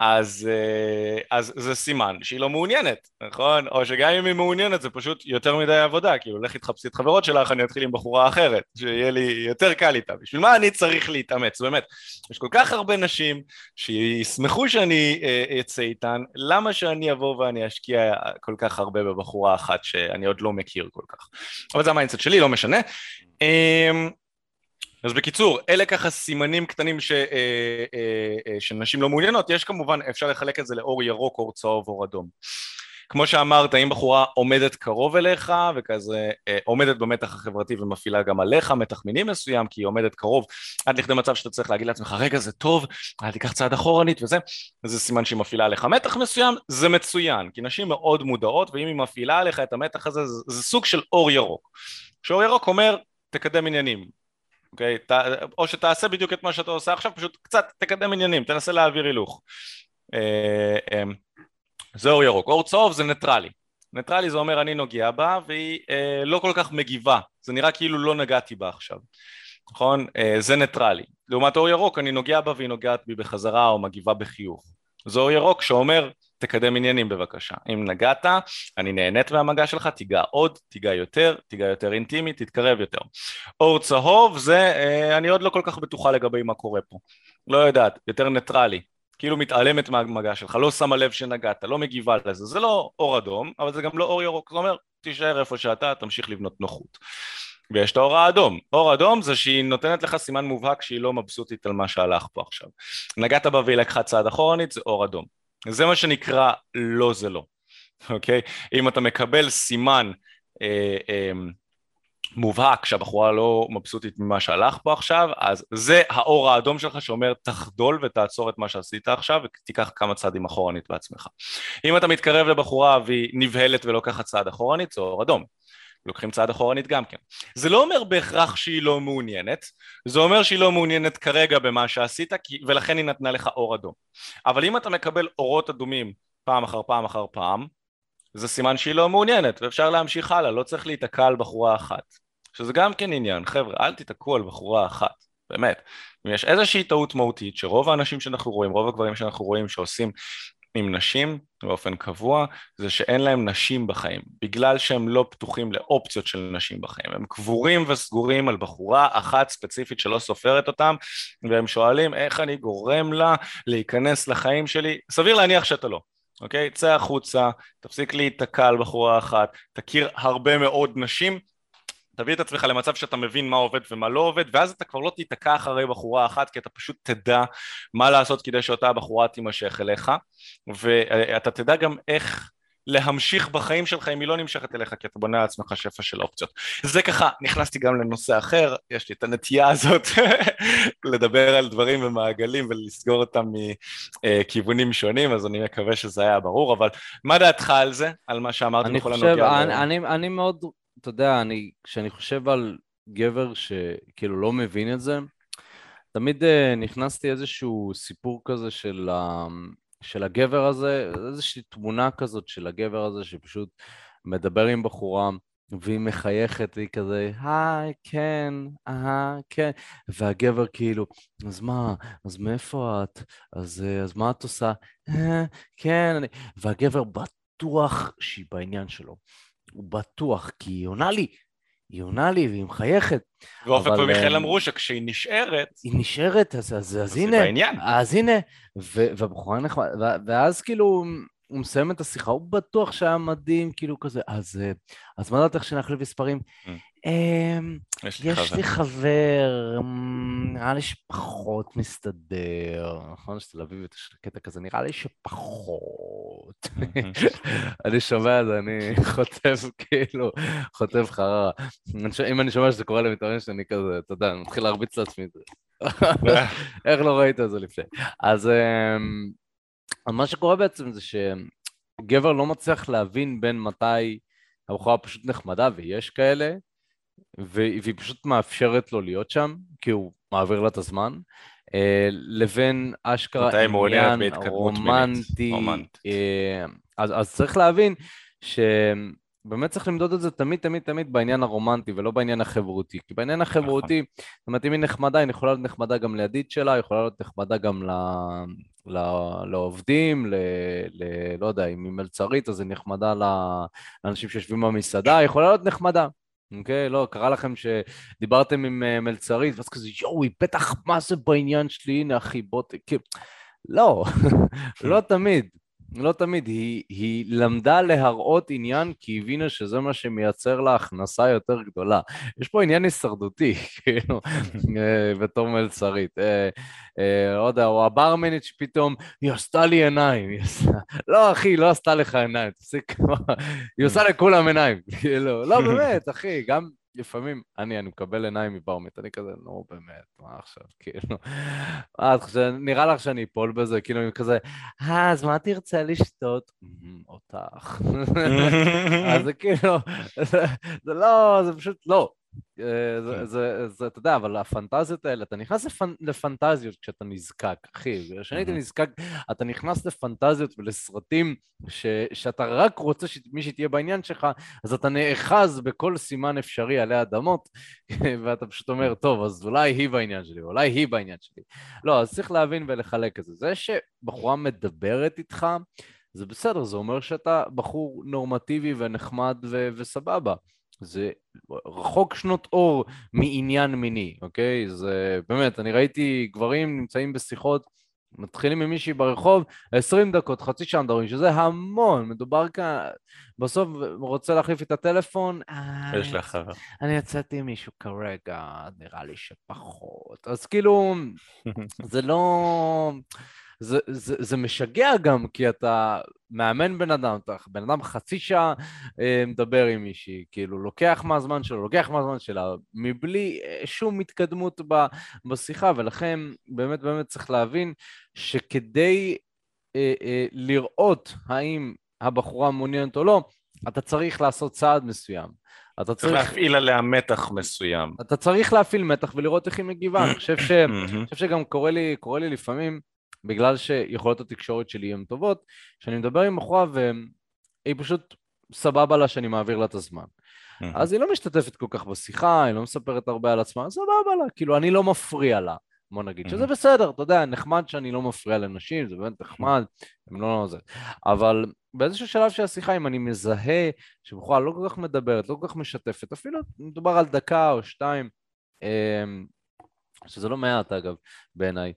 [SPEAKER 2] אז, אה, אז זה סימן שהיא לא מעוניינת, נכון? או שגם אם היא מעוניינת זה פשוט יותר מדי עבודה, כאילו לך תחפשי את חברות שלך, אני אתחיל עם בחורה אחרת, שיהיה לי יותר קל איתה, בשביל מה אני צריך להתאמץ, באמת. יש כל כך הרבה נשים שישמחו שאני אה, אצא איתן, למה שאני אבוא ואני אשקיע כל כך הרבה בבחורה אחת שאני עוד לא מכיר כל כך? אבל זה ה mindset שלי, לא משנה. אז בקיצור, אלה ככה סימנים קטנים ש, אה, אה, אה, שנשים לא מעוניינות, יש כמובן, אפשר לחלק את זה לאור ירוק, אור צהוב, אור אדום. כמו שאמרת, אם בחורה עומדת קרוב אליך וכזה אה, עומדת במתח החברתי ומפעילה גם עליך מתח מיני מסוים כי היא עומדת קרוב עד לכדי מצב שאתה צריך להגיד לעצמך רגע זה טוב, אל תיקח צעד אחורנית וזה, זה סימן שהיא מפעילה עליך מתח מסוים, זה מצוין כי נשים מאוד מודעות ואם היא מפעילה עליך את המתח הזה זה, זה סוג של אור ירוק. שאור ירוק אומר תקדם עניינים, אוקיי? ת, או שתעשה בדיוק את מה שאתה עושה עכשיו, פשוט קצת תקדם עניינים, תנסה להעביר הילוך. אה, אה, זה אור ירוק. אור צהוב זה ניטרלי. ניטרלי זה אומר אני נוגע בה והיא אה, לא כל כך מגיבה, זה נראה כאילו לא נגעתי בה עכשיו, נכון? אה, זה ניטרלי. לעומת אור ירוק אני נוגע בה והיא נוגעת בי בחזרה או מגיבה בחיוך. זה אור ירוק שאומר תקדם עניינים בבקשה. אם נגעת, אני נהנית מהמגע שלך, תיגע עוד, תיגע יותר, תיגע יותר אינטימי, תתקרב יותר. אור צהוב זה, אה, אני עוד לא כל כך בטוחה לגבי מה קורה פה. לא יודעת, יותר ניטרלי. כאילו מתעלמת מהמגע שלך, לא שמה לב שנגעת, לא מגיבה לזה. זה לא אור אדום, אבל זה גם לא אור ירוק. זה אומר, תישאר איפה שאתה, תמשיך לבנות נוחות. ויש את האור האדום. אור אדום זה שהיא נותנת לך סימן מובהק שהיא לא מבסוטית על מה שהלך פה עכשיו. נגעת בה והיא לקחה צעד אחורנית, זה אור אדום. זה מה שנקרא לא זה לא, אוקיי? אם אתה מקבל סימן אה, אה, מובהק שהבחורה לא מבסוטית ממה שהלך פה עכשיו, אז זה האור האדום שלך שאומר תחדול ותעצור את מה שעשית עכשיו ותיקח כמה צעדים אחורנית בעצמך. אם אתה מתקרב לבחורה והיא נבהלת ולוקחת צעד אחורנית, זה אור אדום. לוקחים צעד אחורנית גם כן. זה לא אומר בהכרח שהיא לא מעוניינת, זה אומר שהיא לא מעוניינת כרגע במה שעשית ולכן היא נתנה לך אור אדום. אבל אם אתה מקבל אורות אדומים פעם אחר פעם אחר פעם, זה סימן שהיא לא מעוניינת ואפשר להמשיך הלאה, לא צריך להיתקע על בחורה אחת. שזה גם כן עניין, חבר'ה, אל תיתקעו על בחורה אחת, באמת. אם יש איזושהי טעות מהותית שרוב האנשים שאנחנו רואים, רוב הגברים שאנחנו רואים שעושים עם נשים באופן קבוע זה שאין להם נשים בחיים. בגלל שהם לא פתוחים לאופציות של נשים בחיים. הם קבורים וסגורים על בחורה אחת ספציפית שלא סופרת אותם והם שואלים איך אני גורם לה להיכנס לחיים שלי? סביר להניח שאתה לא אוקיי? צא החוצה, תפסיק להיתקע על בחורה אחת, תכיר הרבה מאוד נשים תביא את עצמך למצב שאתה מבין מה עובד ומה לא עובד ואז אתה כבר לא תיתקע אחרי בחורה אחת כי אתה פשוט תדע מה לעשות כדי שאותה בחורה תימשך אליך ואתה תדע גם איך להמשיך בחיים שלך אם היא לא נמשכת אליך כי אתה בונה לעצמך שפע של אופציות. זה ככה, נכנסתי גם לנושא אחר, יש לי את הנטייה הזאת לדבר על דברים במעגלים ולסגור אותם מכיוונים שונים, אז אני מקווה שזה היה ברור, אבל מה דעתך על זה? על מה שאמרתי בכל הנוגע? אני
[SPEAKER 1] חושב, אני, אני, אני מאוד אתה יודע, אני, כשאני חושב על גבר שכאילו לא מבין את זה, תמיד uh, נכנסתי איזשהו סיפור כזה של, ה, של הגבר הזה, איזושהי תמונה כזאת של הגבר הזה שפשוט מדבר עם בחורה והיא מחייכת, והיא כזה, היי, כן, אהה, כן, והגבר כאילו, אז מה, אז מאיפה את? אז, אה, אז מה את עושה? אה, כן, אני... והגבר בטוח שהיא בעניין שלו. הוא בטוח, כי היא עונה לי, היא עונה לי והיא מחייכת.
[SPEAKER 2] ואופק ומיכאל אמ, אמרו שכשהיא נשארת...
[SPEAKER 1] היא נשארת, אז, אז, אז הנה, בעניין. אז הנה, והבחורה נחמד, ואז כאילו הוא מסיים את השיחה, הוא בטוח שהיה מדהים, כאילו כזה, אז, אז מה דעתך שנחליף מספרים? אמ, יש לי חבר. לי חבר, אמ, נראה לי שפחות מסתדר, נכון? שתל אביב יש קטע כזה, נראה לי שפחות. אני שומע את זה, אני חוטף כאילו, חוטף חררה. אם אני שומע שזה קורה למתאמן שאני כזה, אתה יודע, אני מתחיל להרביץ לעצמי את זה. איך לא ראית את זה לפני? אז אמ, מה שקורה בעצם זה שגבר לא מצליח להבין בין מתי... הבחורה פשוט נחמדה, ויש כאלה, והיא פשוט מאפשרת לו להיות שם, כי הוא מעביר לה את הזמן, אה, לבין אשכרה עניין רומנטי. אה, אז, אז צריך להבין שבאמת צריך למדוד את זה תמיד תמיד תמיד בעניין הרומנטי ולא בעניין החברותי. כי בעניין החברותי, נכון. זאת אומרת, אם היא נחמדה, היא יכולה להיות נחמדה גם לידיד שלה, היא יכולה להיות נחמדה גם ל... ל... לעובדים, ל... ל... לא יודע, אם היא מלצרית אז היא נחמדה לאנשים שיושבים במסעדה, היא יכולה להיות נחמדה. אוקיי? לא, קרה לכם שדיברתם עם uh, מלצרית, ואז כזה, יואו, היא בטח מה זה בעניין שלי, הנה אחי, בוא ת... לא, לא תמיד. לא תמיד, היא, היא למדה להראות עניין כי היא הבינה שזה מה שמייצר לה הכנסה יותר גדולה. יש פה עניין הישרדותי, כאילו, אה, בתור מלצרית. אה, אה, לא יודע, או הברמנית שפתאום, היא עשתה לי עיניים. לא, אחי, לא עשתה לך עיניים, תפסיק, היא עושה לכולם עיניים. כאילו, לא, באמת, אחי, גם... לפעמים, אני, אני מקבל עיניים מברמית, אני כזה, נו באמת, מה עכשיו, כאילו, מה את חושבת, נראה לך שאני אפול בזה, כאילו, אני כזה, אה, אז מה תרצה לשתות? אותך. אז זה כאילו, זה לא, זה פשוט לא. אה, זה, כן. זה, זה, אתה יודע, אבל הפנטזיות האלה, אתה נכנס לפנ... לפנטזיות כשאתה נזקק, אחי. כשאני הייתי נזקק, אתה נכנס לפנטזיות ולסרטים ש... שאתה רק רוצה שמישהי תהיה בעניין שלך, אז אתה נאחז בכל סימן אפשרי עלי אדמות, ואתה פשוט אומר, טוב, אז אולי היא בעניין שלי, אולי היא בעניין שלי. לא, אז צריך להבין ולחלק את זה. זה שבחורה מדברת איתך, זה בסדר, זה אומר שאתה בחור נורמטיבי ונחמד ו... וסבבה. זה רחוק שנות אור מעניין מיני, אוקיי? זה באמת, אני ראיתי גברים נמצאים בשיחות, מתחילים עם מישהי ברחוב, 20 דקות, חצי שעה מדברים, שזה המון, מדובר כאן, בסוף רוצה להחליף את הטלפון,
[SPEAKER 2] יש לך.
[SPEAKER 1] אני יצאתי עם מישהו כרגע, נראה לי שפחות. אז כאילו, זה לא... זה, זה, זה משגע גם, כי אתה מאמן בן אדם, אתה בן אדם חצי שעה אה, מדבר עם מישהי, כאילו לוקח מהזמן שלו, לוקח מהזמן שלה, מבלי אה, שום התקדמות ב, בשיחה, ולכן באמת באמת צריך להבין שכדי אה, אה, לראות האם הבחורה מעוניינת או לא, אתה צריך לעשות צעד מסוים.
[SPEAKER 2] אתה צריך... צריך להפעיל עליה מתח מסוים.
[SPEAKER 1] אתה צריך להפעיל מתח ולראות איך היא מגיבה. אני חושב, ש... חושב שגם קורה לי, קורה לי לפעמים בגלל שיכולות התקשורת שלי הן טובות, שאני מדבר עם בחורה והיא פשוט סבבה לה שאני מעביר לה את הזמן. אז היא לא משתתפת כל כך בשיחה, היא לא מספרת הרבה על עצמה, סבבה לה, כאילו אני לא מפריע לה, בוא נגיד, שזה בסדר, אתה יודע, נחמד שאני לא מפריע לנשים, זה באמת נחמד, הם לא זה. אבל באיזשהו שלב של השיחה, אם אני מזהה שבחורה לא כל כך מדברת, לא כל כך משתפת, אפילו מדובר על דקה או שתיים, אמ, שזה לא מעט אגב בעיניי,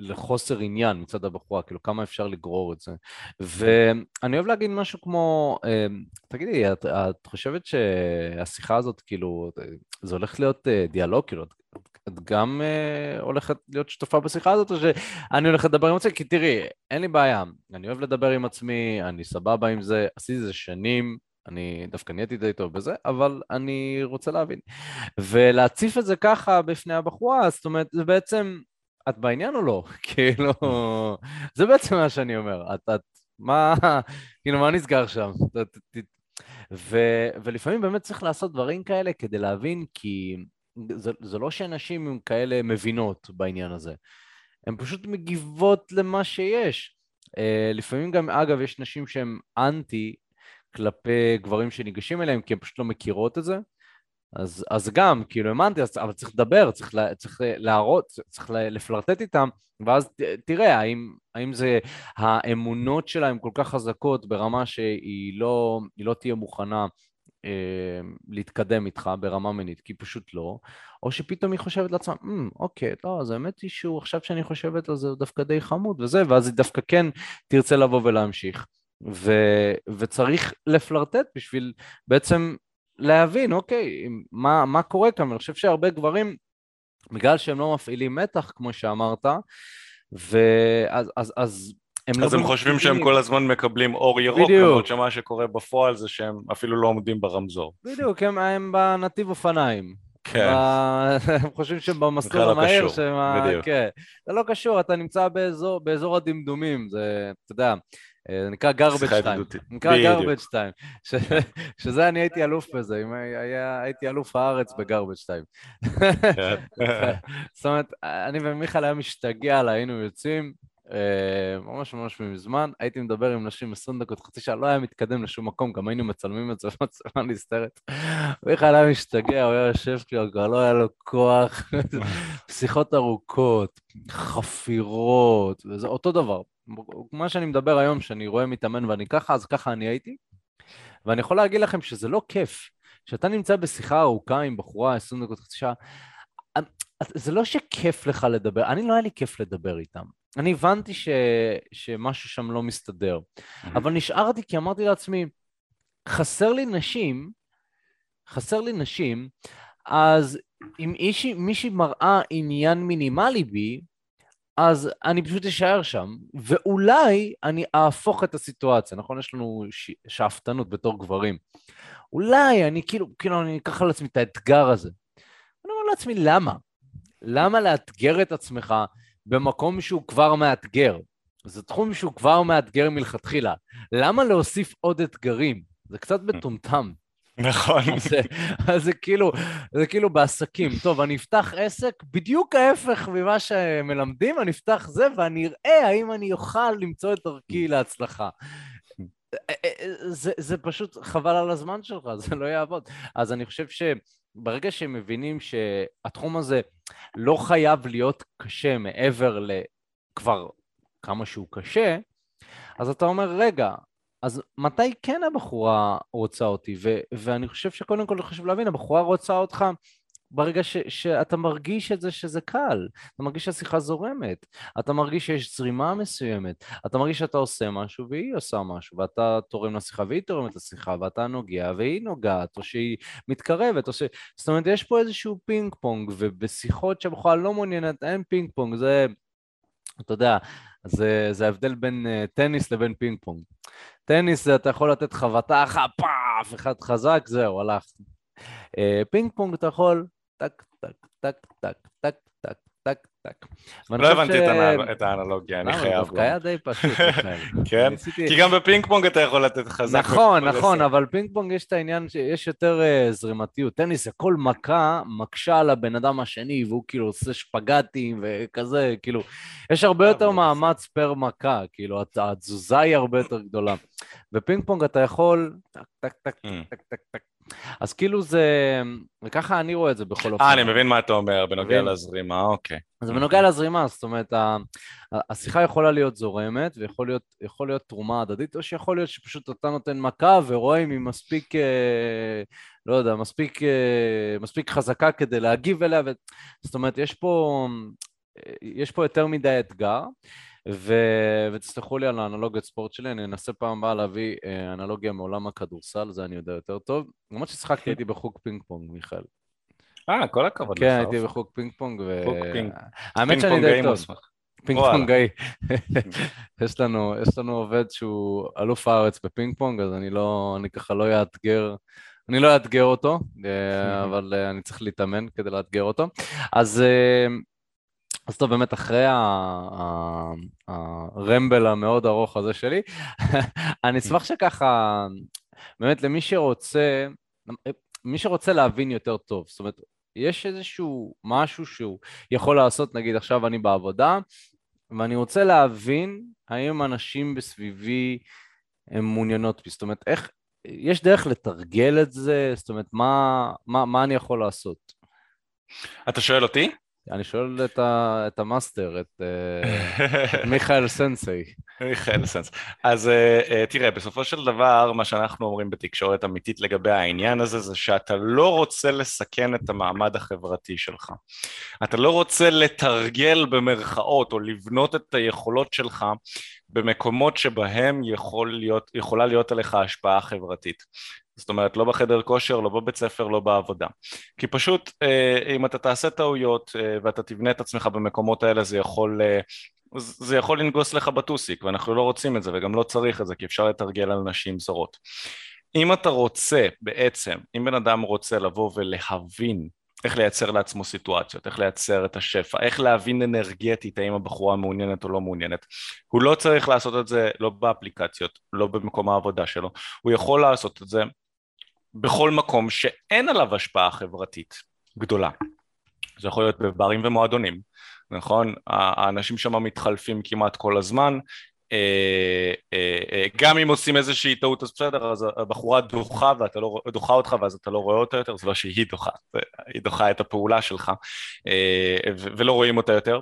[SPEAKER 1] לחוסר עניין מצד הבחורה, כאילו כמה אפשר לגרור את זה. ואני אוהב להגיד משהו כמו, אה, תגידי, את, את חושבת שהשיחה הזאת, כאילו, זה הולך להיות אה, דיאלוג, כאילו, את, את גם הולכת להיות שותפה בשיחה הזאת, או שאני הולך לדבר עם עצמי? כי תראי, אין לי בעיה, אני אוהב לדבר עם עצמי, אני סבבה עם זה, עשיתי את זה שנים, אני דווקא נהייתי די טוב בזה, אבל אני רוצה להבין. ולהציף את זה ככה בפני הבחורה, זאת אומרת, זה בעצם, את בעניין או לא? כאילו, זה בעצם מה שאני אומר. את, את, מה, כאילו, מה נסגר שם? ו, ולפעמים באמת צריך לעשות דברים כאלה כדי להבין, כי זה, זה לא שאנשים הם כאלה מבינות בעניין הזה. הן פשוט מגיבות למה שיש. Uh, לפעמים גם, אגב, יש נשים שהן אנטי כלפי גברים שניגשים אליהם, כי הן פשוט לא מכירות את זה. אז, אז גם, כאילו, האמנתי, אבל צריך לדבר, צריך, לה, צריך להראות, צריך לפלרטט איתם, ואז תראה, האם, האם זה, האמונות שלהם כל כך חזקות ברמה שהיא לא, לא תהיה מוכנה אה, להתקדם איתך ברמה מינית, כי פשוט לא, או שפתאום היא חושבת לעצמה, mm, אוקיי, לא, אז האמת היא שהוא, עכשיו שאני חושבת על זה, הוא דווקא די חמוד וזה, ואז היא דווקא כן תרצה לבוא ולהמשיך. ו, וצריך לפלרטט בשביל בעצם להבין, אוקיי, מה, מה קורה כאן, אני חושב שהרבה גברים, בגלל שהם לא מפעילים מתח, כמו שאמרת, ואז אז, אז
[SPEAKER 2] הם לא... אז הם חושבים שהם כל הזמן מקבלים אור ירוק, למרות שמה שקורה בפועל זה שהם אפילו לא עומדים ברמזור.
[SPEAKER 1] בדיוק, הם, הם בנתיב אופניים.
[SPEAKER 2] כן.
[SPEAKER 1] הם חושבים שהם במסלול
[SPEAKER 2] לא
[SPEAKER 1] המהיר, שהם... בדיוק. כן. זה לא קשור, אתה נמצא באזור, באזור הדמדומים, זה, אתה יודע, זה נקרא garbage time. נקרא garbage time. ש- שזה אני הייתי אלוף בזה, אם היה- הייתי אלוף הארץ בgarbage time.
[SPEAKER 2] כן.
[SPEAKER 1] זאת אומרת, אני ומיכאל היה משתגע עליי, היינו יוצאים, אה, ממש ממש מזמן, הייתי מדבר עם נשים 20 דקות, חצי שעה, לא היה מתקדם לשום מקום, גם היינו מצלמים את זה במצלמה נסתרת. מיכאל היה משתגע, הוא היה יושב כאילו, כבר לא היה לו כוח, שיחות ארוכות, חפירות, וזה אותו דבר. מה שאני מדבר היום, שאני רואה מתאמן ואני ככה, אז ככה אני הייתי. ואני יכול להגיד לכם שזה לא כיף. כשאתה נמצא בשיחה ארוכה עם בחורה 20 דקות, חצי שעה, זה לא שכיף לך לדבר, אני לא היה לי כיף לדבר איתם. אני הבנתי ש... שמשהו שם לא מסתדר, אבל נשארתי כי אמרתי לעצמי, חסר לי נשים, חסר לי נשים, אז אם אישי, מישהי מראה עניין מינימלי בי, אז אני פשוט אשאר שם, ואולי אני אהפוך את הסיטואציה, נכון? יש לנו ש... שאפתנות בתור גברים. אולי אני כאילו, כאילו אני אקח על עצמי את האתגר הזה. אני אומר לעצמי, למה? למה לאתגר את עצמך במקום שהוא כבר מאתגר? זה תחום שהוא כבר מאתגר מלכתחילה. למה להוסיף עוד אתגרים? זה קצת מטומטם.
[SPEAKER 2] נכון.
[SPEAKER 1] אז זה, אז זה כאילו, זה כאילו בעסקים. טוב, אני אפתח עסק, בדיוק ההפך ממה שמלמדים, אני אפתח זה ואני אראה האם אני אוכל למצוא את דרכי להצלחה. זה, זה פשוט חבל על הזמן שלך, זה לא יעבוד. אז אני חושב שברגע שהם מבינים שהתחום הזה לא חייב להיות קשה מעבר לכבר כמה שהוא קשה, אז אתה אומר, רגע, אז מתי כן הבחורה רוצה אותי? ו- ואני חושב שקודם כל חשוב להבין, הבחורה רוצה אותך ברגע ש- שאתה מרגיש את זה שזה קל, אתה מרגיש שהשיחה זורמת, אתה מרגיש שיש זרימה מסוימת, אתה מרגיש שאתה עושה משהו והיא עושה משהו, ואתה תורם לשיחה והיא תורמת לשיחה, ואתה נוגע והיא נוגעת, או שהיא מתקרבת, או ש... זאת אומרת, יש פה איזשהו פינג פונג, ובשיחות שהבחורה לא מעוניינת, אין פינג פונג, זה... אתה יודע, זה, זה ההבדל בין אה, טניס לבין פינג פונג. טניס זה אתה יכול לתת חבטה אחת, פאף, אחד חזק, זהו, הלך. אה, פינג פונג אתה יכול טק, טק, טק, טק, טק, טק.
[SPEAKER 2] לא הבנתי את האנל- את האנלוגיה, אני
[SPEAKER 1] למה?
[SPEAKER 2] חייב.
[SPEAKER 1] דווקא היה די פשוט.
[SPEAKER 2] כן? כי גם בפינג פונג אתה יכול לתת חזק.
[SPEAKER 1] נכון, נכון. אבל פינג פונג יש את העניין שיש יותר אה, זרימתיות. טניס כל מכה מקשה על הבן אדם השני, והוא כאילו עושה שפגטים וכזה, כאילו, יש הרבה יותר מאמץ פר מכה, כאילו, הת- התזוזה היא הרבה יותר גדולה. בפינג פונג אתה יכול, טק, טק, טק,
[SPEAKER 2] אממ.
[SPEAKER 1] טק, טק, טק. אז כאילו זה, וככה אני רואה את זה בכל אופן.
[SPEAKER 2] אה, אני מבין מה אתה אומר, בנוגע
[SPEAKER 1] מבין?
[SPEAKER 2] לזרימה, אוקיי.
[SPEAKER 1] אז בנוגע לזרימה, זאת אומרת, השיחה יכולה להיות זורמת, ויכול להיות, להיות תרומה הדדית, או שיכול להיות שפשוט אתה נותן מכה ורואה אם היא מספיק, אה, לא יודע, מספיק, אה, מספיק חזקה כדי להגיב אליה, ו... זאת אומרת, יש פה, אה, יש פה יותר מדי אתגר, ו... ותסלחו לי על האנלוגיות ספורט שלי, אני אנסה פעם הבאה להביא אה, אנלוגיה מעולם הכדורסל, זה אני יודע יותר טוב. למרות ששיחקתי, הייתי בחוג פינג פונג, מיכאל.
[SPEAKER 2] אה, כל הכבוד לך.
[SPEAKER 1] כן, הייתי. בחוג פינג פונג, ו...
[SPEAKER 2] פינג.
[SPEAKER 1] האמת שאני
[SPEAKER 2] פונג
[SPEAKER 1] די טוב. פינג
[SPEAKER 2] וואלה.
[SPEAKER 1] פונגאי. יש לנו, יש לנו עובד שהוא אלוף הארץ בפינג פונג, אז אני לא, אני ככה לא אאתגר, אני לא אאתגר אותו, אה, אבל אה, אני צריך להתאמן כדי לאתגר אותו. אז, אה, אז טוב, באמת אחרי ה ramble המאוד ארוך הזה שלי, אני אשמח שככה, באמת למי שרוצה, מי שרוצה להבין יותר טוב, זאת אומרת, יש איזשהו משהו שהוא יכול לעשות, נגיד עכשיו אני בעבודה, ואני רוצה להבין האם הנשים בסביבי הן מעוניינות בי, זאת אומרת, איך, יש דרך לתרגל את זה? זאת אומרת, מה, מה, מה אני יכול לעשות?
[SPEAKER 2] אתה שואל אותי?
[SPEAKER 1] אני שואל את, ה, את המאסטר, את, אה, את מיכאל סנסיי.
[SPEAKER 2] מיכאל סנס. אז אה, אה, תראה, בסופו של דבר, מה שאנחנו אומרים בתקשורת אמיתית לגבי העניין הזה, זה שאתה לא רוצה לסכן את המעמד החברתי שלך. אתה לא רוצה לתרגל במרכאות, או לבנות את היכולות שלך במקומות שבהם יכול להיות, יכולה להיות עליך השפעה חברתית. זאת אומרת, לא בחדר כושר, לא בבית ספר, לא בעבודה. כי פשוט, אה, אם אתה תעשה טעויות אה, ואתה תבנה את עצמך במקומות האלה, זה יכול... אה, זה יכול לנגוס לך בטוסיק, ואנחנו לא רוצים את זה, וגם לא צריך את זה, כי אפשר לתרגל על נשים זרות. אם אתה רוצה, בעצם, אם בן אדם רוצה לבוא ולהבין איך לייצר לעצמו סיטואציות, איך לייצר את השפע, איך להבין אנרגטית האם הבחורה מעוניינת או לא מעוניינת. הוא לא צריך לעשות את זה לא באפליקציות, לא במקום העבודה שלו, הוא יכול לעשות את זה בכל מקום שאין עליו השפעה חברתית גדולה. זה יכול להיות בברים ומועדונים, נכון? האנשים שם מתחלפים כמעט כל הזמן, אה, אה, אה, גם אם עושים איזושהי טעות אז בסדר, אז הבחורה דוחה, ואתה לא, דוחה אותך ואז אתה לא רואה אותה יותר, זה לא שהיא דוחה, היא דוחה את הפעולה שלך ולא רואים אותה יותר,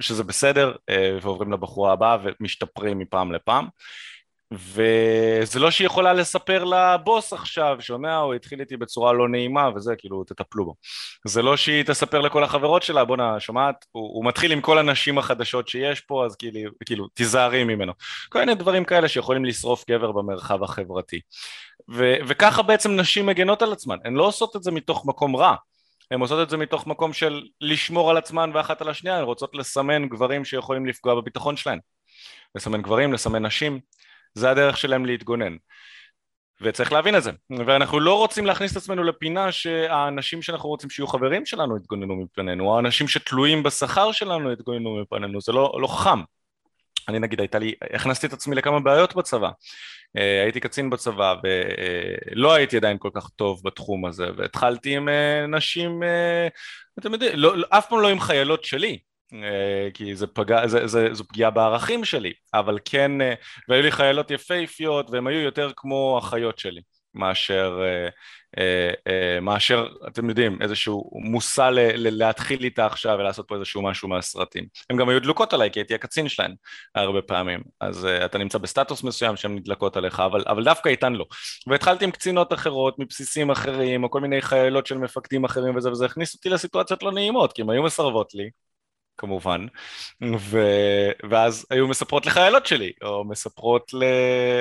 [SPEAKER 2] שזה בסדר, ועוברים לבחורה הבאה ומשתפרים מפעם לפעם. וזה לא שהיא יכולה לספר לבוס עכשיו, שומע, הוא התחיל איתי בצורה לא נעימה וזה, כאילו, תטפלו בו. זה לא שהיא תספר לכל החברות שלה, בואנה, שומעת, הוא, הוא מתחיל עם כל הנשים החדשות שיש פה, אז כאילו, כאילו, תיזהרי ממנו. כל מיני דברים כאלה שיכולים לשרוף גבר במרחב החברתי. ו, וככה בעצם נשים מגנות על עצמן, הן לא עושות את זה מתוך מקום רע. הן עושות את זה מתוך מקום של לשמור על עצמן ואחת על השנייה, הן רוצות לסמן גברים שיכולים לפגוע בביטחון שלהן. לסמן גברים, לסמן נשים, זה הדרך שלהם להתגונן. וצריך להבין את זה, ואנחנו לא רוצים להכניס את עצמנו לפינה שהאנשים שאנחנו רוצים שיהיו חברים שלנו יתגוננו מפנינו, או האנשים שתלויים בשכר שלנו יתגוננו מפנינו, זה לא, לא חכם. אני נגיד הייתה לי, הכנסתי את עצמי לכמה בעיות בצבא, אה, הייתי קצין בצבא ולא הייתי עדיין כל כך טוב בתחום הזה והתחלתי עם אה, נשים, אה, אתם יודעים, לא, אף פעם לא עם חיילות שלי, אה, כי זה פגע, זה, זה, זו פגיעה בערכים שלי, אבל כן, אה, והיו לי חיילות יפהפיות והן היו יותר כמו אחיות שלי מאשר, אה, מאשר אתם יודעים, איזשהו מושא ל, ל, להתחיל איתה עכשיו ולעשות פה איזשהו משהו מהסרטים. הן גם היו דלוקות עליי כי הייתי הקצין שלהן הרבה פעמים, אז אתה נמצא בסטטוס מסוים שהן נדלקות עליך, אבל, אבל דווקא איתן לא. והתחלתי עם קצינות אחרות, מבסיסים אחרים, או כל מיני חיילות של מפקדים אחרים וזה, וזה הכניס אותי לסיטואציות לא נעימות, כי הן היו מסרבות לי, כמובן, ו... ואז היו מספרות לחיילות שלי, או מספרות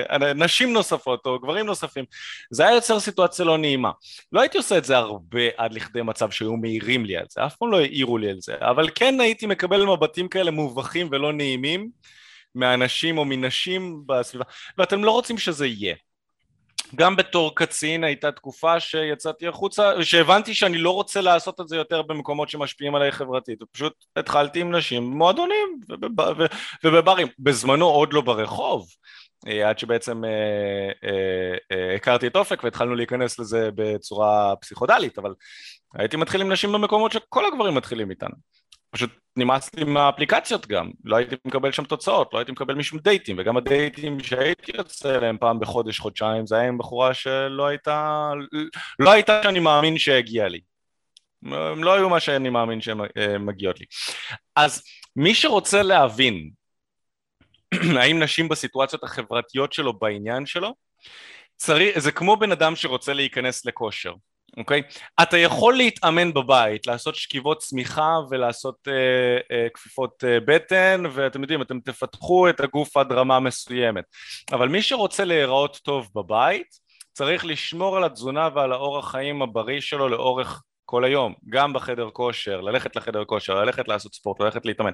[SPEAKER 2] לנשים נוספות, או גברים נוספים. זה היה יוצר סיטואציה לא נעימה. לא הייתי עושה את זה הרבה עד לכדי מצב שהיו מעירים לי על זה, אף פעם לא העירו לי על זה, אבל כן הייתי מקבל מבטים כאלה מובכים ולא נעימים מאנשים או מנשים בסביבה, ואתם לא רוצים שזה יהיה. גם בתור קצין הייתה תקופה שיצאתי החוצה, שהבנתי שאני לא רוצה לעשות את זה יותר במקומות שמשפיעים עליי חברתית, ופשוט התחלתי עם נשים במועדונים ובברים, בזמנו עוד לא ברחוב, אה, עד שבעצם אה, אה, הכרתי את אופק והתחלנו להיכנס לזה בצורה פסיכודלית, אבל הייתי מתחיל עם נשים במקומות שכל הגברים מתחילים איתנו. פשוט נמאס לי מהאפליקציות גם, לא הייתי מקבל שם תוצאות, לא הייתי מקבל משום דייטים, וגם הדייטים שהייתי יוצא אליהם פעם בחודש, חודשיים, זה היה עם בחורה שלא הייתה, לא הייתה שאני מאמין שהגיעה לי. הם לא היו מה שאני מאמין שהן אה, מגיעות לי. אז מי שרוצה להבין האם נשים בסיטואציות החברתיות שלו בעניין שלו, צריך, זה כמו בן אדם שרוצה להיכנס לכושר. אוקיי? אתה יכול להתאמן בבית, לעשות שכיבות צמיחה ולעשות אה, אה, כפיפות אה, בטן ואתם יודעים, אתם תפתחו את הגוף עד רמה מסוימת אבל מי שרוצה להיראות טוב בבית צריך לשמור על התזונה ועל האורח חיים הבריא שלו לאורך כל היום, גם בחדר כושר, ללכת לחדר כושר, ללכת לעשות ספורט, ללכת להתאמן.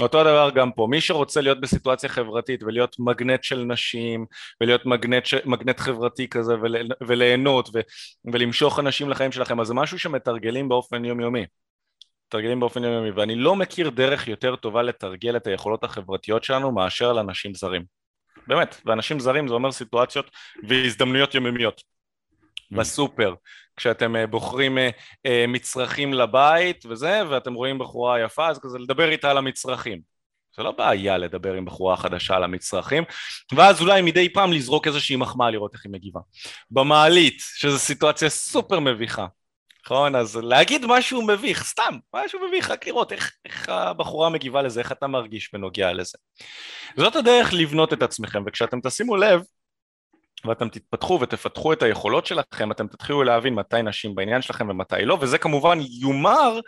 [SPEAKER 2] אותו הדבר גם פה, מי שרוצה להיות בסיטואציה חברתית ולהיות מגנט של נשים ולהיות מגנט, ש... מגנט חברתי כזה ול... וליהנות ו... ולמשוך אנשים לחיים שלכם, אז זה משהו שמתרגלים באופן יומיומי. מתרגלים באופן יומיומי, ואני לא מכיר דרך יותר טובה לתרגל את היכולות החברתיות שלנו מאשר לאנשים זרים. באמת, ואנשים זרים זה אומר סיטואציות והזדמנויות יומיומיות. Mm. בסופר, כשאתם אה, בוחרים אה, אה, מצרכים לבית וזה, ואתם רואים בחורה יפה, אז כזה לדבר איתה על המצרכים. זה לא בעיה לדבר עם בחורה חדשה על המצרכים, ואז אולי מדי פעם לזרוק איזושהי מחמאה לראות איך היא מגיבה. במעלית, שזו סיטואציה סופר מביכה. נכון? אז להגיד משהו מביך, סתם, משהו מביך, רק לראות איך, איך הבחורה מגיבה לזה, איך אתה מרגיש בנוגע לזה. זאת הדרך לבנות את עצמכם, וכשאתם תשימו לב, ואתם תתפתחו ותפתחו את היכולות שלכם, אתם תתחילו להבין מתי נשים בעניין שלכם ומתי לא, וזה כמובן יומר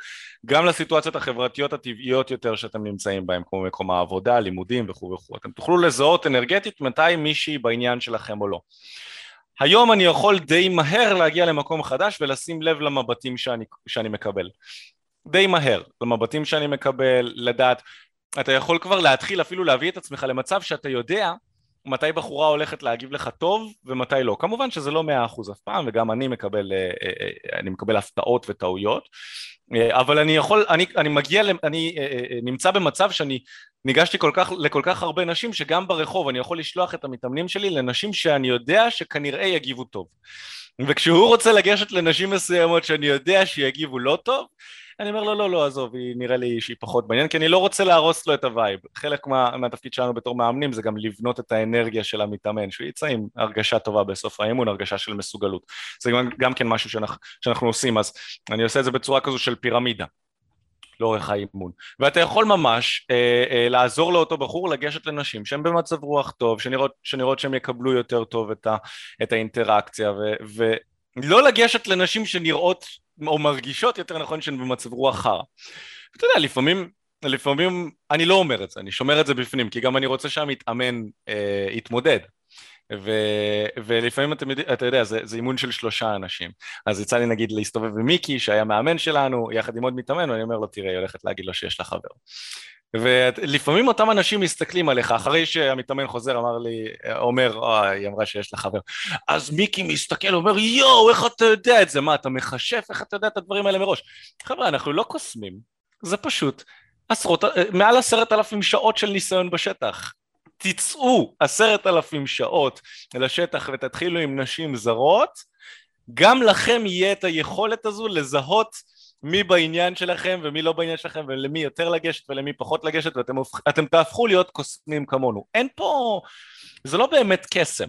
[SPEAKER 2] גם לסיטואציות החברתיות הטבעיות יותר שאתם נמצאים בהן, כמו מקום העבודה, לימודים וכו' וכו'. אתם תוכלו לזהות אנרגטית מתי מישהי בעניין שלכם או לא. היום אני יכול די מהר להגיע למקום חדש ולשים לב למבטים שאני, שאני מקבל. די מהר, למבטים שאני מקבל, לדעת, אתה יכול כבר להתחיל אפילו להביא את עצמך למצב שאתה יודע מתי בחורה הולכת להגיב לך טוב ומתי לא. כמובן שזה לא מאה אחוז אף פעם וגם אני מקבל, אה, אה, אה, אני מקבל הפתעות וטעויות אבל אני יכול, אני, אני מגיע, אני נמצא במצב שאני ניגשתי כל כך, לכל כך הרבה נשים שגם ברחוב אני יכול לשלוח את המתאמנים שלי לנשים שאני יודע שכנראה יגיבו טוב וכשהוא רוצה לגשת לנשים מסוימות שאני יודע שיגיבו לא טוב אני אומר לו לא לא עזוב היא נראה לי שהיא פחות בעניין כי אני לא רוצה להרוס לו את ה vibe. חלק מה, מהתפקיד שלנו בתור מאמנים זה גם לבנות את האנרגיה של המתאמן שהוא יצא עם הרגשה טובה בסוף האימון הרגשה של מסוגלות. זה גם, גם כן משהו שאנחנו, שאנחנו עושים אז אני עושה את זה בצורה כזו של פירמידה לאורך האימון. ואתה יכול ממש אה, אה, לעזור לאותו בחור לגשת לנשים שהן במצב רוח טוב שנראות, שנראות שהם יקבלו יותר טוב את, ה, את האינטראקציה ו, ולא לגשת לנשים שנראות או מרגישות יותר נכון שהן במצב רוח חרא. אתה יודע, לפעמים, לפעמים אני לא אומר את זה, אני שומר את זה בפנים, כי גם אני רוצה שהמתאמן אה, יתמודד. ו, ולפעמים אתם, אתה יודע, זה, זה אימון של שלושה אנשים. אז יצא לי נגיד להסתובב עם מיקי, שהיה מאמן שלנו, יחד עם עוד מתאמן, ואני אומר לו, תראה, היא הולכת להגיד לו שיש לה חבר. ולפעמים אותם אנשים מסתכלים עליך, אחרי שהמתאמן חוזר אמר לי, אומר, אה, היא אמרה שיש לה חבר. אז מיקי מסתכל, אומר, יואו, איך אתה יודע את זה? מה, אתה מכשף? איך אתה יודע את הדברים האלה מראש? חבר'ה, אנחנו לא קוסמים, זה פשוט עשרות, מעל עשרת אלפים שעות של ניסיון בשטח. תצאו עשרת אלפים שעות לשטח ותתחילו עם נשים זרות, גם לכם יהיה את היכולת הזו לזהות מי בעניין שלכם ומי לא בעניין שלכם ולמי יותר לגשת ולמי פחות לגשת ואתם תהפכו להיות קוסמים כמונו. אין פה, זה לא באמת קסם,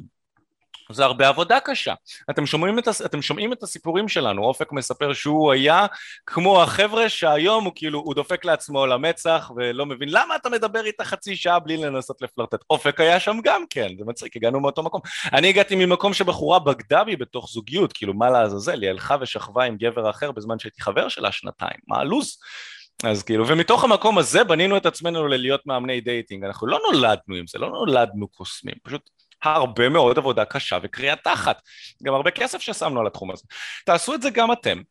[SPEAKER 2] זה הרבה עבודה קשה. אתם שומעים, את, אתם שומעים את הסיפורים שלנו, אופק מספר שהוא היה כמו החבר'ה שהיום הוא כאילו, הוא דופק לעצמו למצח ולא מבין למה אתה מדבר איתה חצי שעה בלי לנסות לפלרטט. אופק היה שם גם כן, זה מצחיק, הגענו מאותו מקום. אני הגעתי ממקום שבחורה בגדה בי בתוך זוגיות, כאילו מה לעזאזל, היא הלכה ושכבה עם גבר אחר בזמן שהייתי חבר שלה שנתיים, מה הלו"ז? אז כאילו, ומתוך המקום הזה בנינו את עצמנו ללהיות מאמני dating, אנחנו לא נולדנו עם זה, לא נולדנו קוסמים, פשוט הרבה מאוד עבודה קשה וקריעת תחת. גם הרבה כסף ששמנו על התחום הזה. תעשו את זה גם אתם.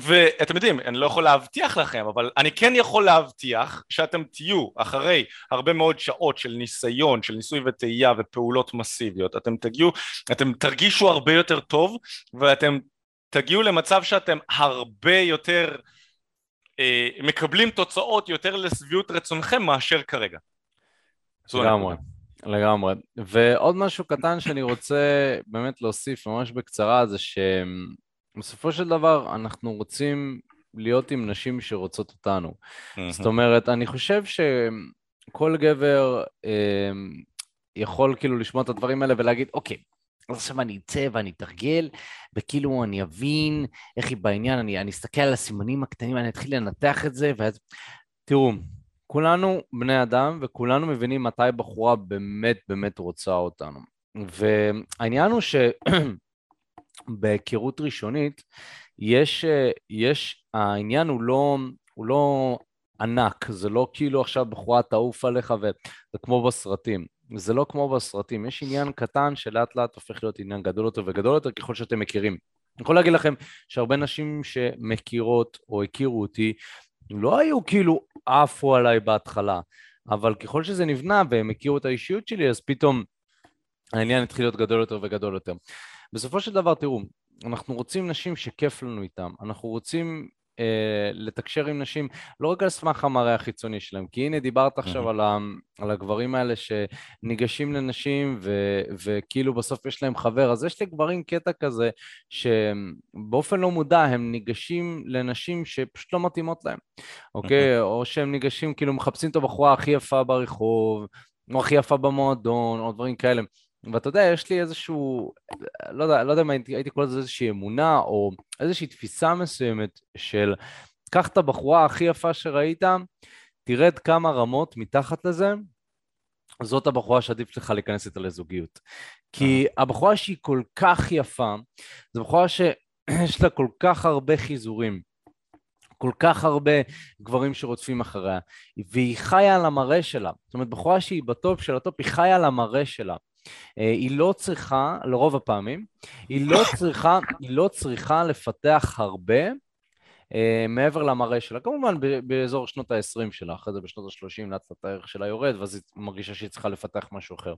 [SPEAKER 2] ואתם יודעים, אני לא יכול להבטיח לכם, אבל אני כן יכול להבטיח שאתם תהיו אחרי הרבה מאוד שעות של ניסיון, של ניסוי וטעייה ופעולות מסיביות, אתם תגיעו, אתם תרגישו הרבה יותר טוב ואתם תגיעו למצב שאתם הרבה יותר אה, מקבלים תוצאות יותר לשביעות רצונכם מאשר כרגע.
[SPEAKER 1] לגמרי. לגמרי. ועוד משהו קטן שאני רוצה באמת להוסיף ממש בקצרה, זה שבסופו של דבר אנחנו רוצים להיות עם נשים שרוצות אותנו. זאת אומרת, אני חושב שכל גבר אה, יכול כאילו לשמוע את הדברים האלה ולהגיד, אוקיי, אז עכשיו אני אצא ואני אתרגל, וכאילו אני אבין איך היא בעניין, אני, אני אסתכל על הסימנים הקטנים, אני אתחיל לנתח את זה, ואז... תראו, כולנו בני אדם וכולנו מבינים מתי בחורה באמת באמת רוצה אותנו. והעניין הוא שבהיכרות ראשונית, יש, יש, העניין הוא לא, הוא לא ענק, זה לא כאילו עכשיו בחורה תעוף עליך וזה כמו בסרטים. זה לא כמו בסרטים, יש עניין קטן שלאט לאט הופך להיות עניין גדול יותר וגדול יותר ככל שאתם מכירים. אני יכול להגיד לכם שהרבה נשים שמכירות או הכירו אותי, לא היו כאילו עפו עליי בהתחלה, אבל ככל שזה נבנה והם הכירו את האישיות שלי, אז פתאום העניין התחיל להיות גדול יותר וגדול יותר. בסופו של דבר, תראו, אנחנו רוצים נשים שכיף לנו איתם, אנחנו רוצים אה, לתקשר עם נשים לא רק על סמך המראה החיצוני שלהם, כי הנה דיברת עכשיו mm-hmm. על, ה, על הגברים האלה שניגשים לנשים ו, וכאילו בסוף יש להם חבר, אז יש לגברים קטע כזה שבאופן לא מודע הם ניגשים לנשים שפשוט לא מתאימות להם, אוקיי? Mm-hmm. או שהם ניגשים, כאילו מחפשים את הבחורה הכי יפה ברחוב, או הכי יפה במועדון, או דברים כאלה. ואתה יודע, יש לי איזשהו, לא יודע, לא יודע אם הייתי, הייתי קורא לזה איזושהי אמונה, או איזושהי תפיסה מסוימת של קח את הבחורה הכי יפה שראית, תרד כמה רמות מתחת לזה, זאת הבחורה שעדיף לך להיכנס איתה לזוגיות. כי הבחורה שהיא כל כך יפה, זו בחורה שיש לה כל כך הרבה חיזורים. כל כך הרבה גברים שרודפים אחריה, והיא חיה על המראה שלה. זאת אומרת, בחורה שהיא ב top של ה top, היא חיה על המראה שלה. אה, היא לא צריכה, לרוב הפעמים, היא לא צריכה, היא לא צריכה לפתח הרבה uh, מעבר למראה שלה. כמובן באזור שנות ה-20 שלה, אחרי זה בשנות ה-30 לאט לאט הערך שלה יורד, ואז היא מרגישה שהיא צריכה לפתח משהו אחר.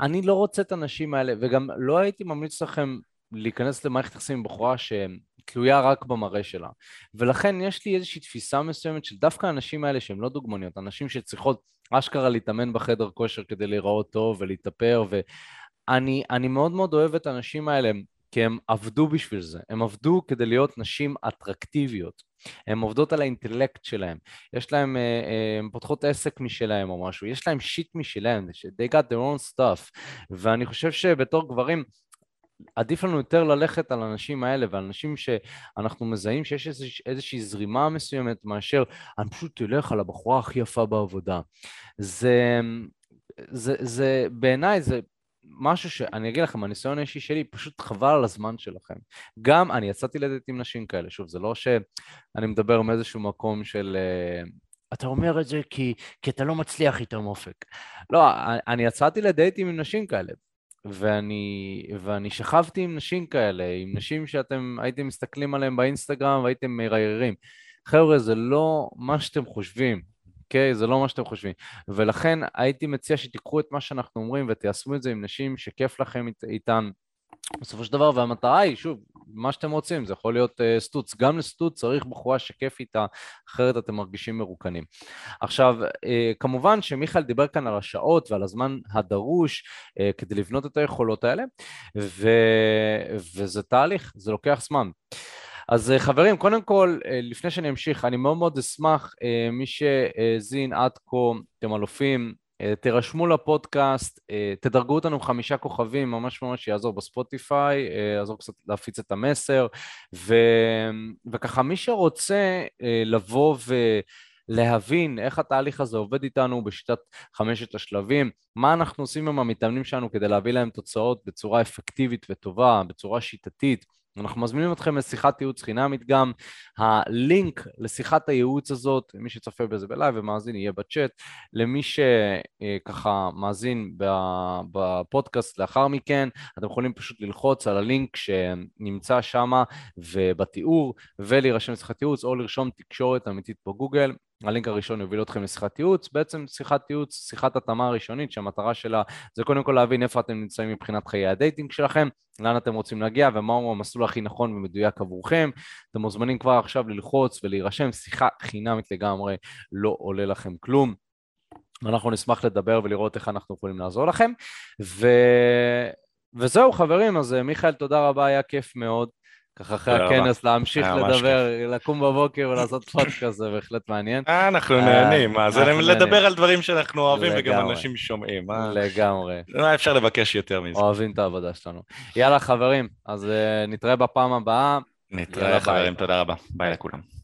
[SPEAKER 1] אני לא רוצה את הנשים האלה, וגם לא הייתי ממליץ לכם להיכנס למערכת יחסים עם בחורה שתלויה רק במראה שלה. ולכן יש לי איזושהי תפיסה מסוימת של דווקא האנשים האלה שהם לא דוגמניות, אנשים שצריכות אשכרה להתאמן בחדר כושר כדי להיראות טוב ולהתאפר, ואני מאוד מאוד אוהב את האנשים האלה, כי הם עבדו בשביל זה, הם עבדו כדי להיות נשים אטרקטיביות. הן עובדות על האינטלקט שלהם, יש להם, אה, אה, הן פותחות עסק משלהם או משהו, יש להם שיט משלהם, they got their own stuff, ואני חושב שבתור גברים, עדיף לנו יותר ללכת על האנשים האלה ועל אנשים שאנחנו מזהים שיש איזוש, איזושהי זרימה מסוימת מאשר אני פשוט אלך על הבחורה הכי יפה בעבודה. זה, זה, זה בעיניי זה משהו שאני אגיד לכם, הניסיון האישי שלי, פשוט חבל על הזמן שלכם. גם אני יצאתי לדייט עם נשים כאלה, שוב, זה לא שאני מדבר מאיזשהו מקום של... אה, אתה אומר את זה כי, כי אתה לא מצליח איתם אופק. לא, אני יצאתי לדייטים עם נשים כאלה, ואני, ואני שכבתי עם נשים כאלה, עם נשים שאתם הייתם מסתכלים עליהן באינסטגרם והייתם מריירים. חבר'ה, זה לא מה שאתם חושבים. אוקיי? זה לא מה שאתם חושבים. ולכן הייתי מציע שתיקחו את מה שאנחנו אומרים ותיישמו את זה עם נשים שכיף לכם אית, איתן. בסופו של דבר, והמטרה היא, שוב, מה שאתם רוצים, זה יכול להיות uh, סטוץ. גם לסטוץ צריך בחורה שכיף איתה, אחרת אתם מרגישים מרוקנים. עכשיו, uh, כמובן שמיכאל דיבר כאן על השעות ועל הזמן הדרוש uh, כדי לבנות את היכולות האלה, ו... וזה תהליך, זה לוקח זמן. אז חברים, קודם כל, לפני שאני אמשיך, אני מאוד מאוד אשמח, מי שהאזין עד כה, אתם אלופים, תירשמו לפודקאסט, תדרגו אותנו חמישה כוכבים, ממש ממש יעזור בספוטיפיי, יעזור קצת להפיץ את המסר, ו... וככה מי שרוצה לבוא ו... להבין איך התהליך הזה עובד איתנו בשיטת חמשת השלבים, מה אנחנו עושים עם המתאמנים שלנו כדי להביא להם תוצאות בצורה אפקטיבית וטובה, בצורה שיטתית, אנחנו מזמינים אתכם לשיחת ייעוץ חינמית גם. הלינק לשיחת הייעוץ הזאת, מי שצופה בזה בלייב ומאזין יהיה בצ'אט. למי שככה מאזין בפודקאסט לאחר מכן, אתם יכולים פשוט ללחוץ על הלינק שנמצא שם ובתיאור ולהירשם לשיחת ייעוץ או לרשום תקשורת אמיתית בגוגל. הלינק הראשון יוביל אתכם לשיחת ייעוץ, בעצם שיחת ייעוץ, שיחת התאמה הראשונית שהמטרה שלה זה קודם כל להבין איפה אתם נמצאים מבחינת חיי ה dating שלכם, לאן אתם רוצים להגיע ומהו המסלול הכי נכון ומדויק עבורכם. אתם מוזמנים כבר עכשיו ללחוץ ולהירשם, שיחה חינמית לגמרי, לא עולה לכם כלום. אנחנו נשמח לדבר ולראות איך אנחנו יכולים לעזור לכם. ו... וזהו חברים, אז מיכאל תודה רבה, היה כיף מאוד. ככה אחרי הכנס להמשיך לדבר, לקום בבוקר ולעשות פודקאסט, זה בהחלט מעניין.
[SPEAKER 2] אה, אנחנו אה, נהנים, זה לדבר על דברים שאנחנו אוהבים וגם אנשים שומעים.
[SPEAKER 1] אה. לגמרי.
[SPEAKER 2] מה אפשר לבקש יותר מזה?
[SPEAKER 1] אוהבים את העבודה שלנו. יאללה חברים, אז נתראה בפעם הבאה.
[SPEAKER 2] נתראה חברים, תודה רבה. ביי לכולם.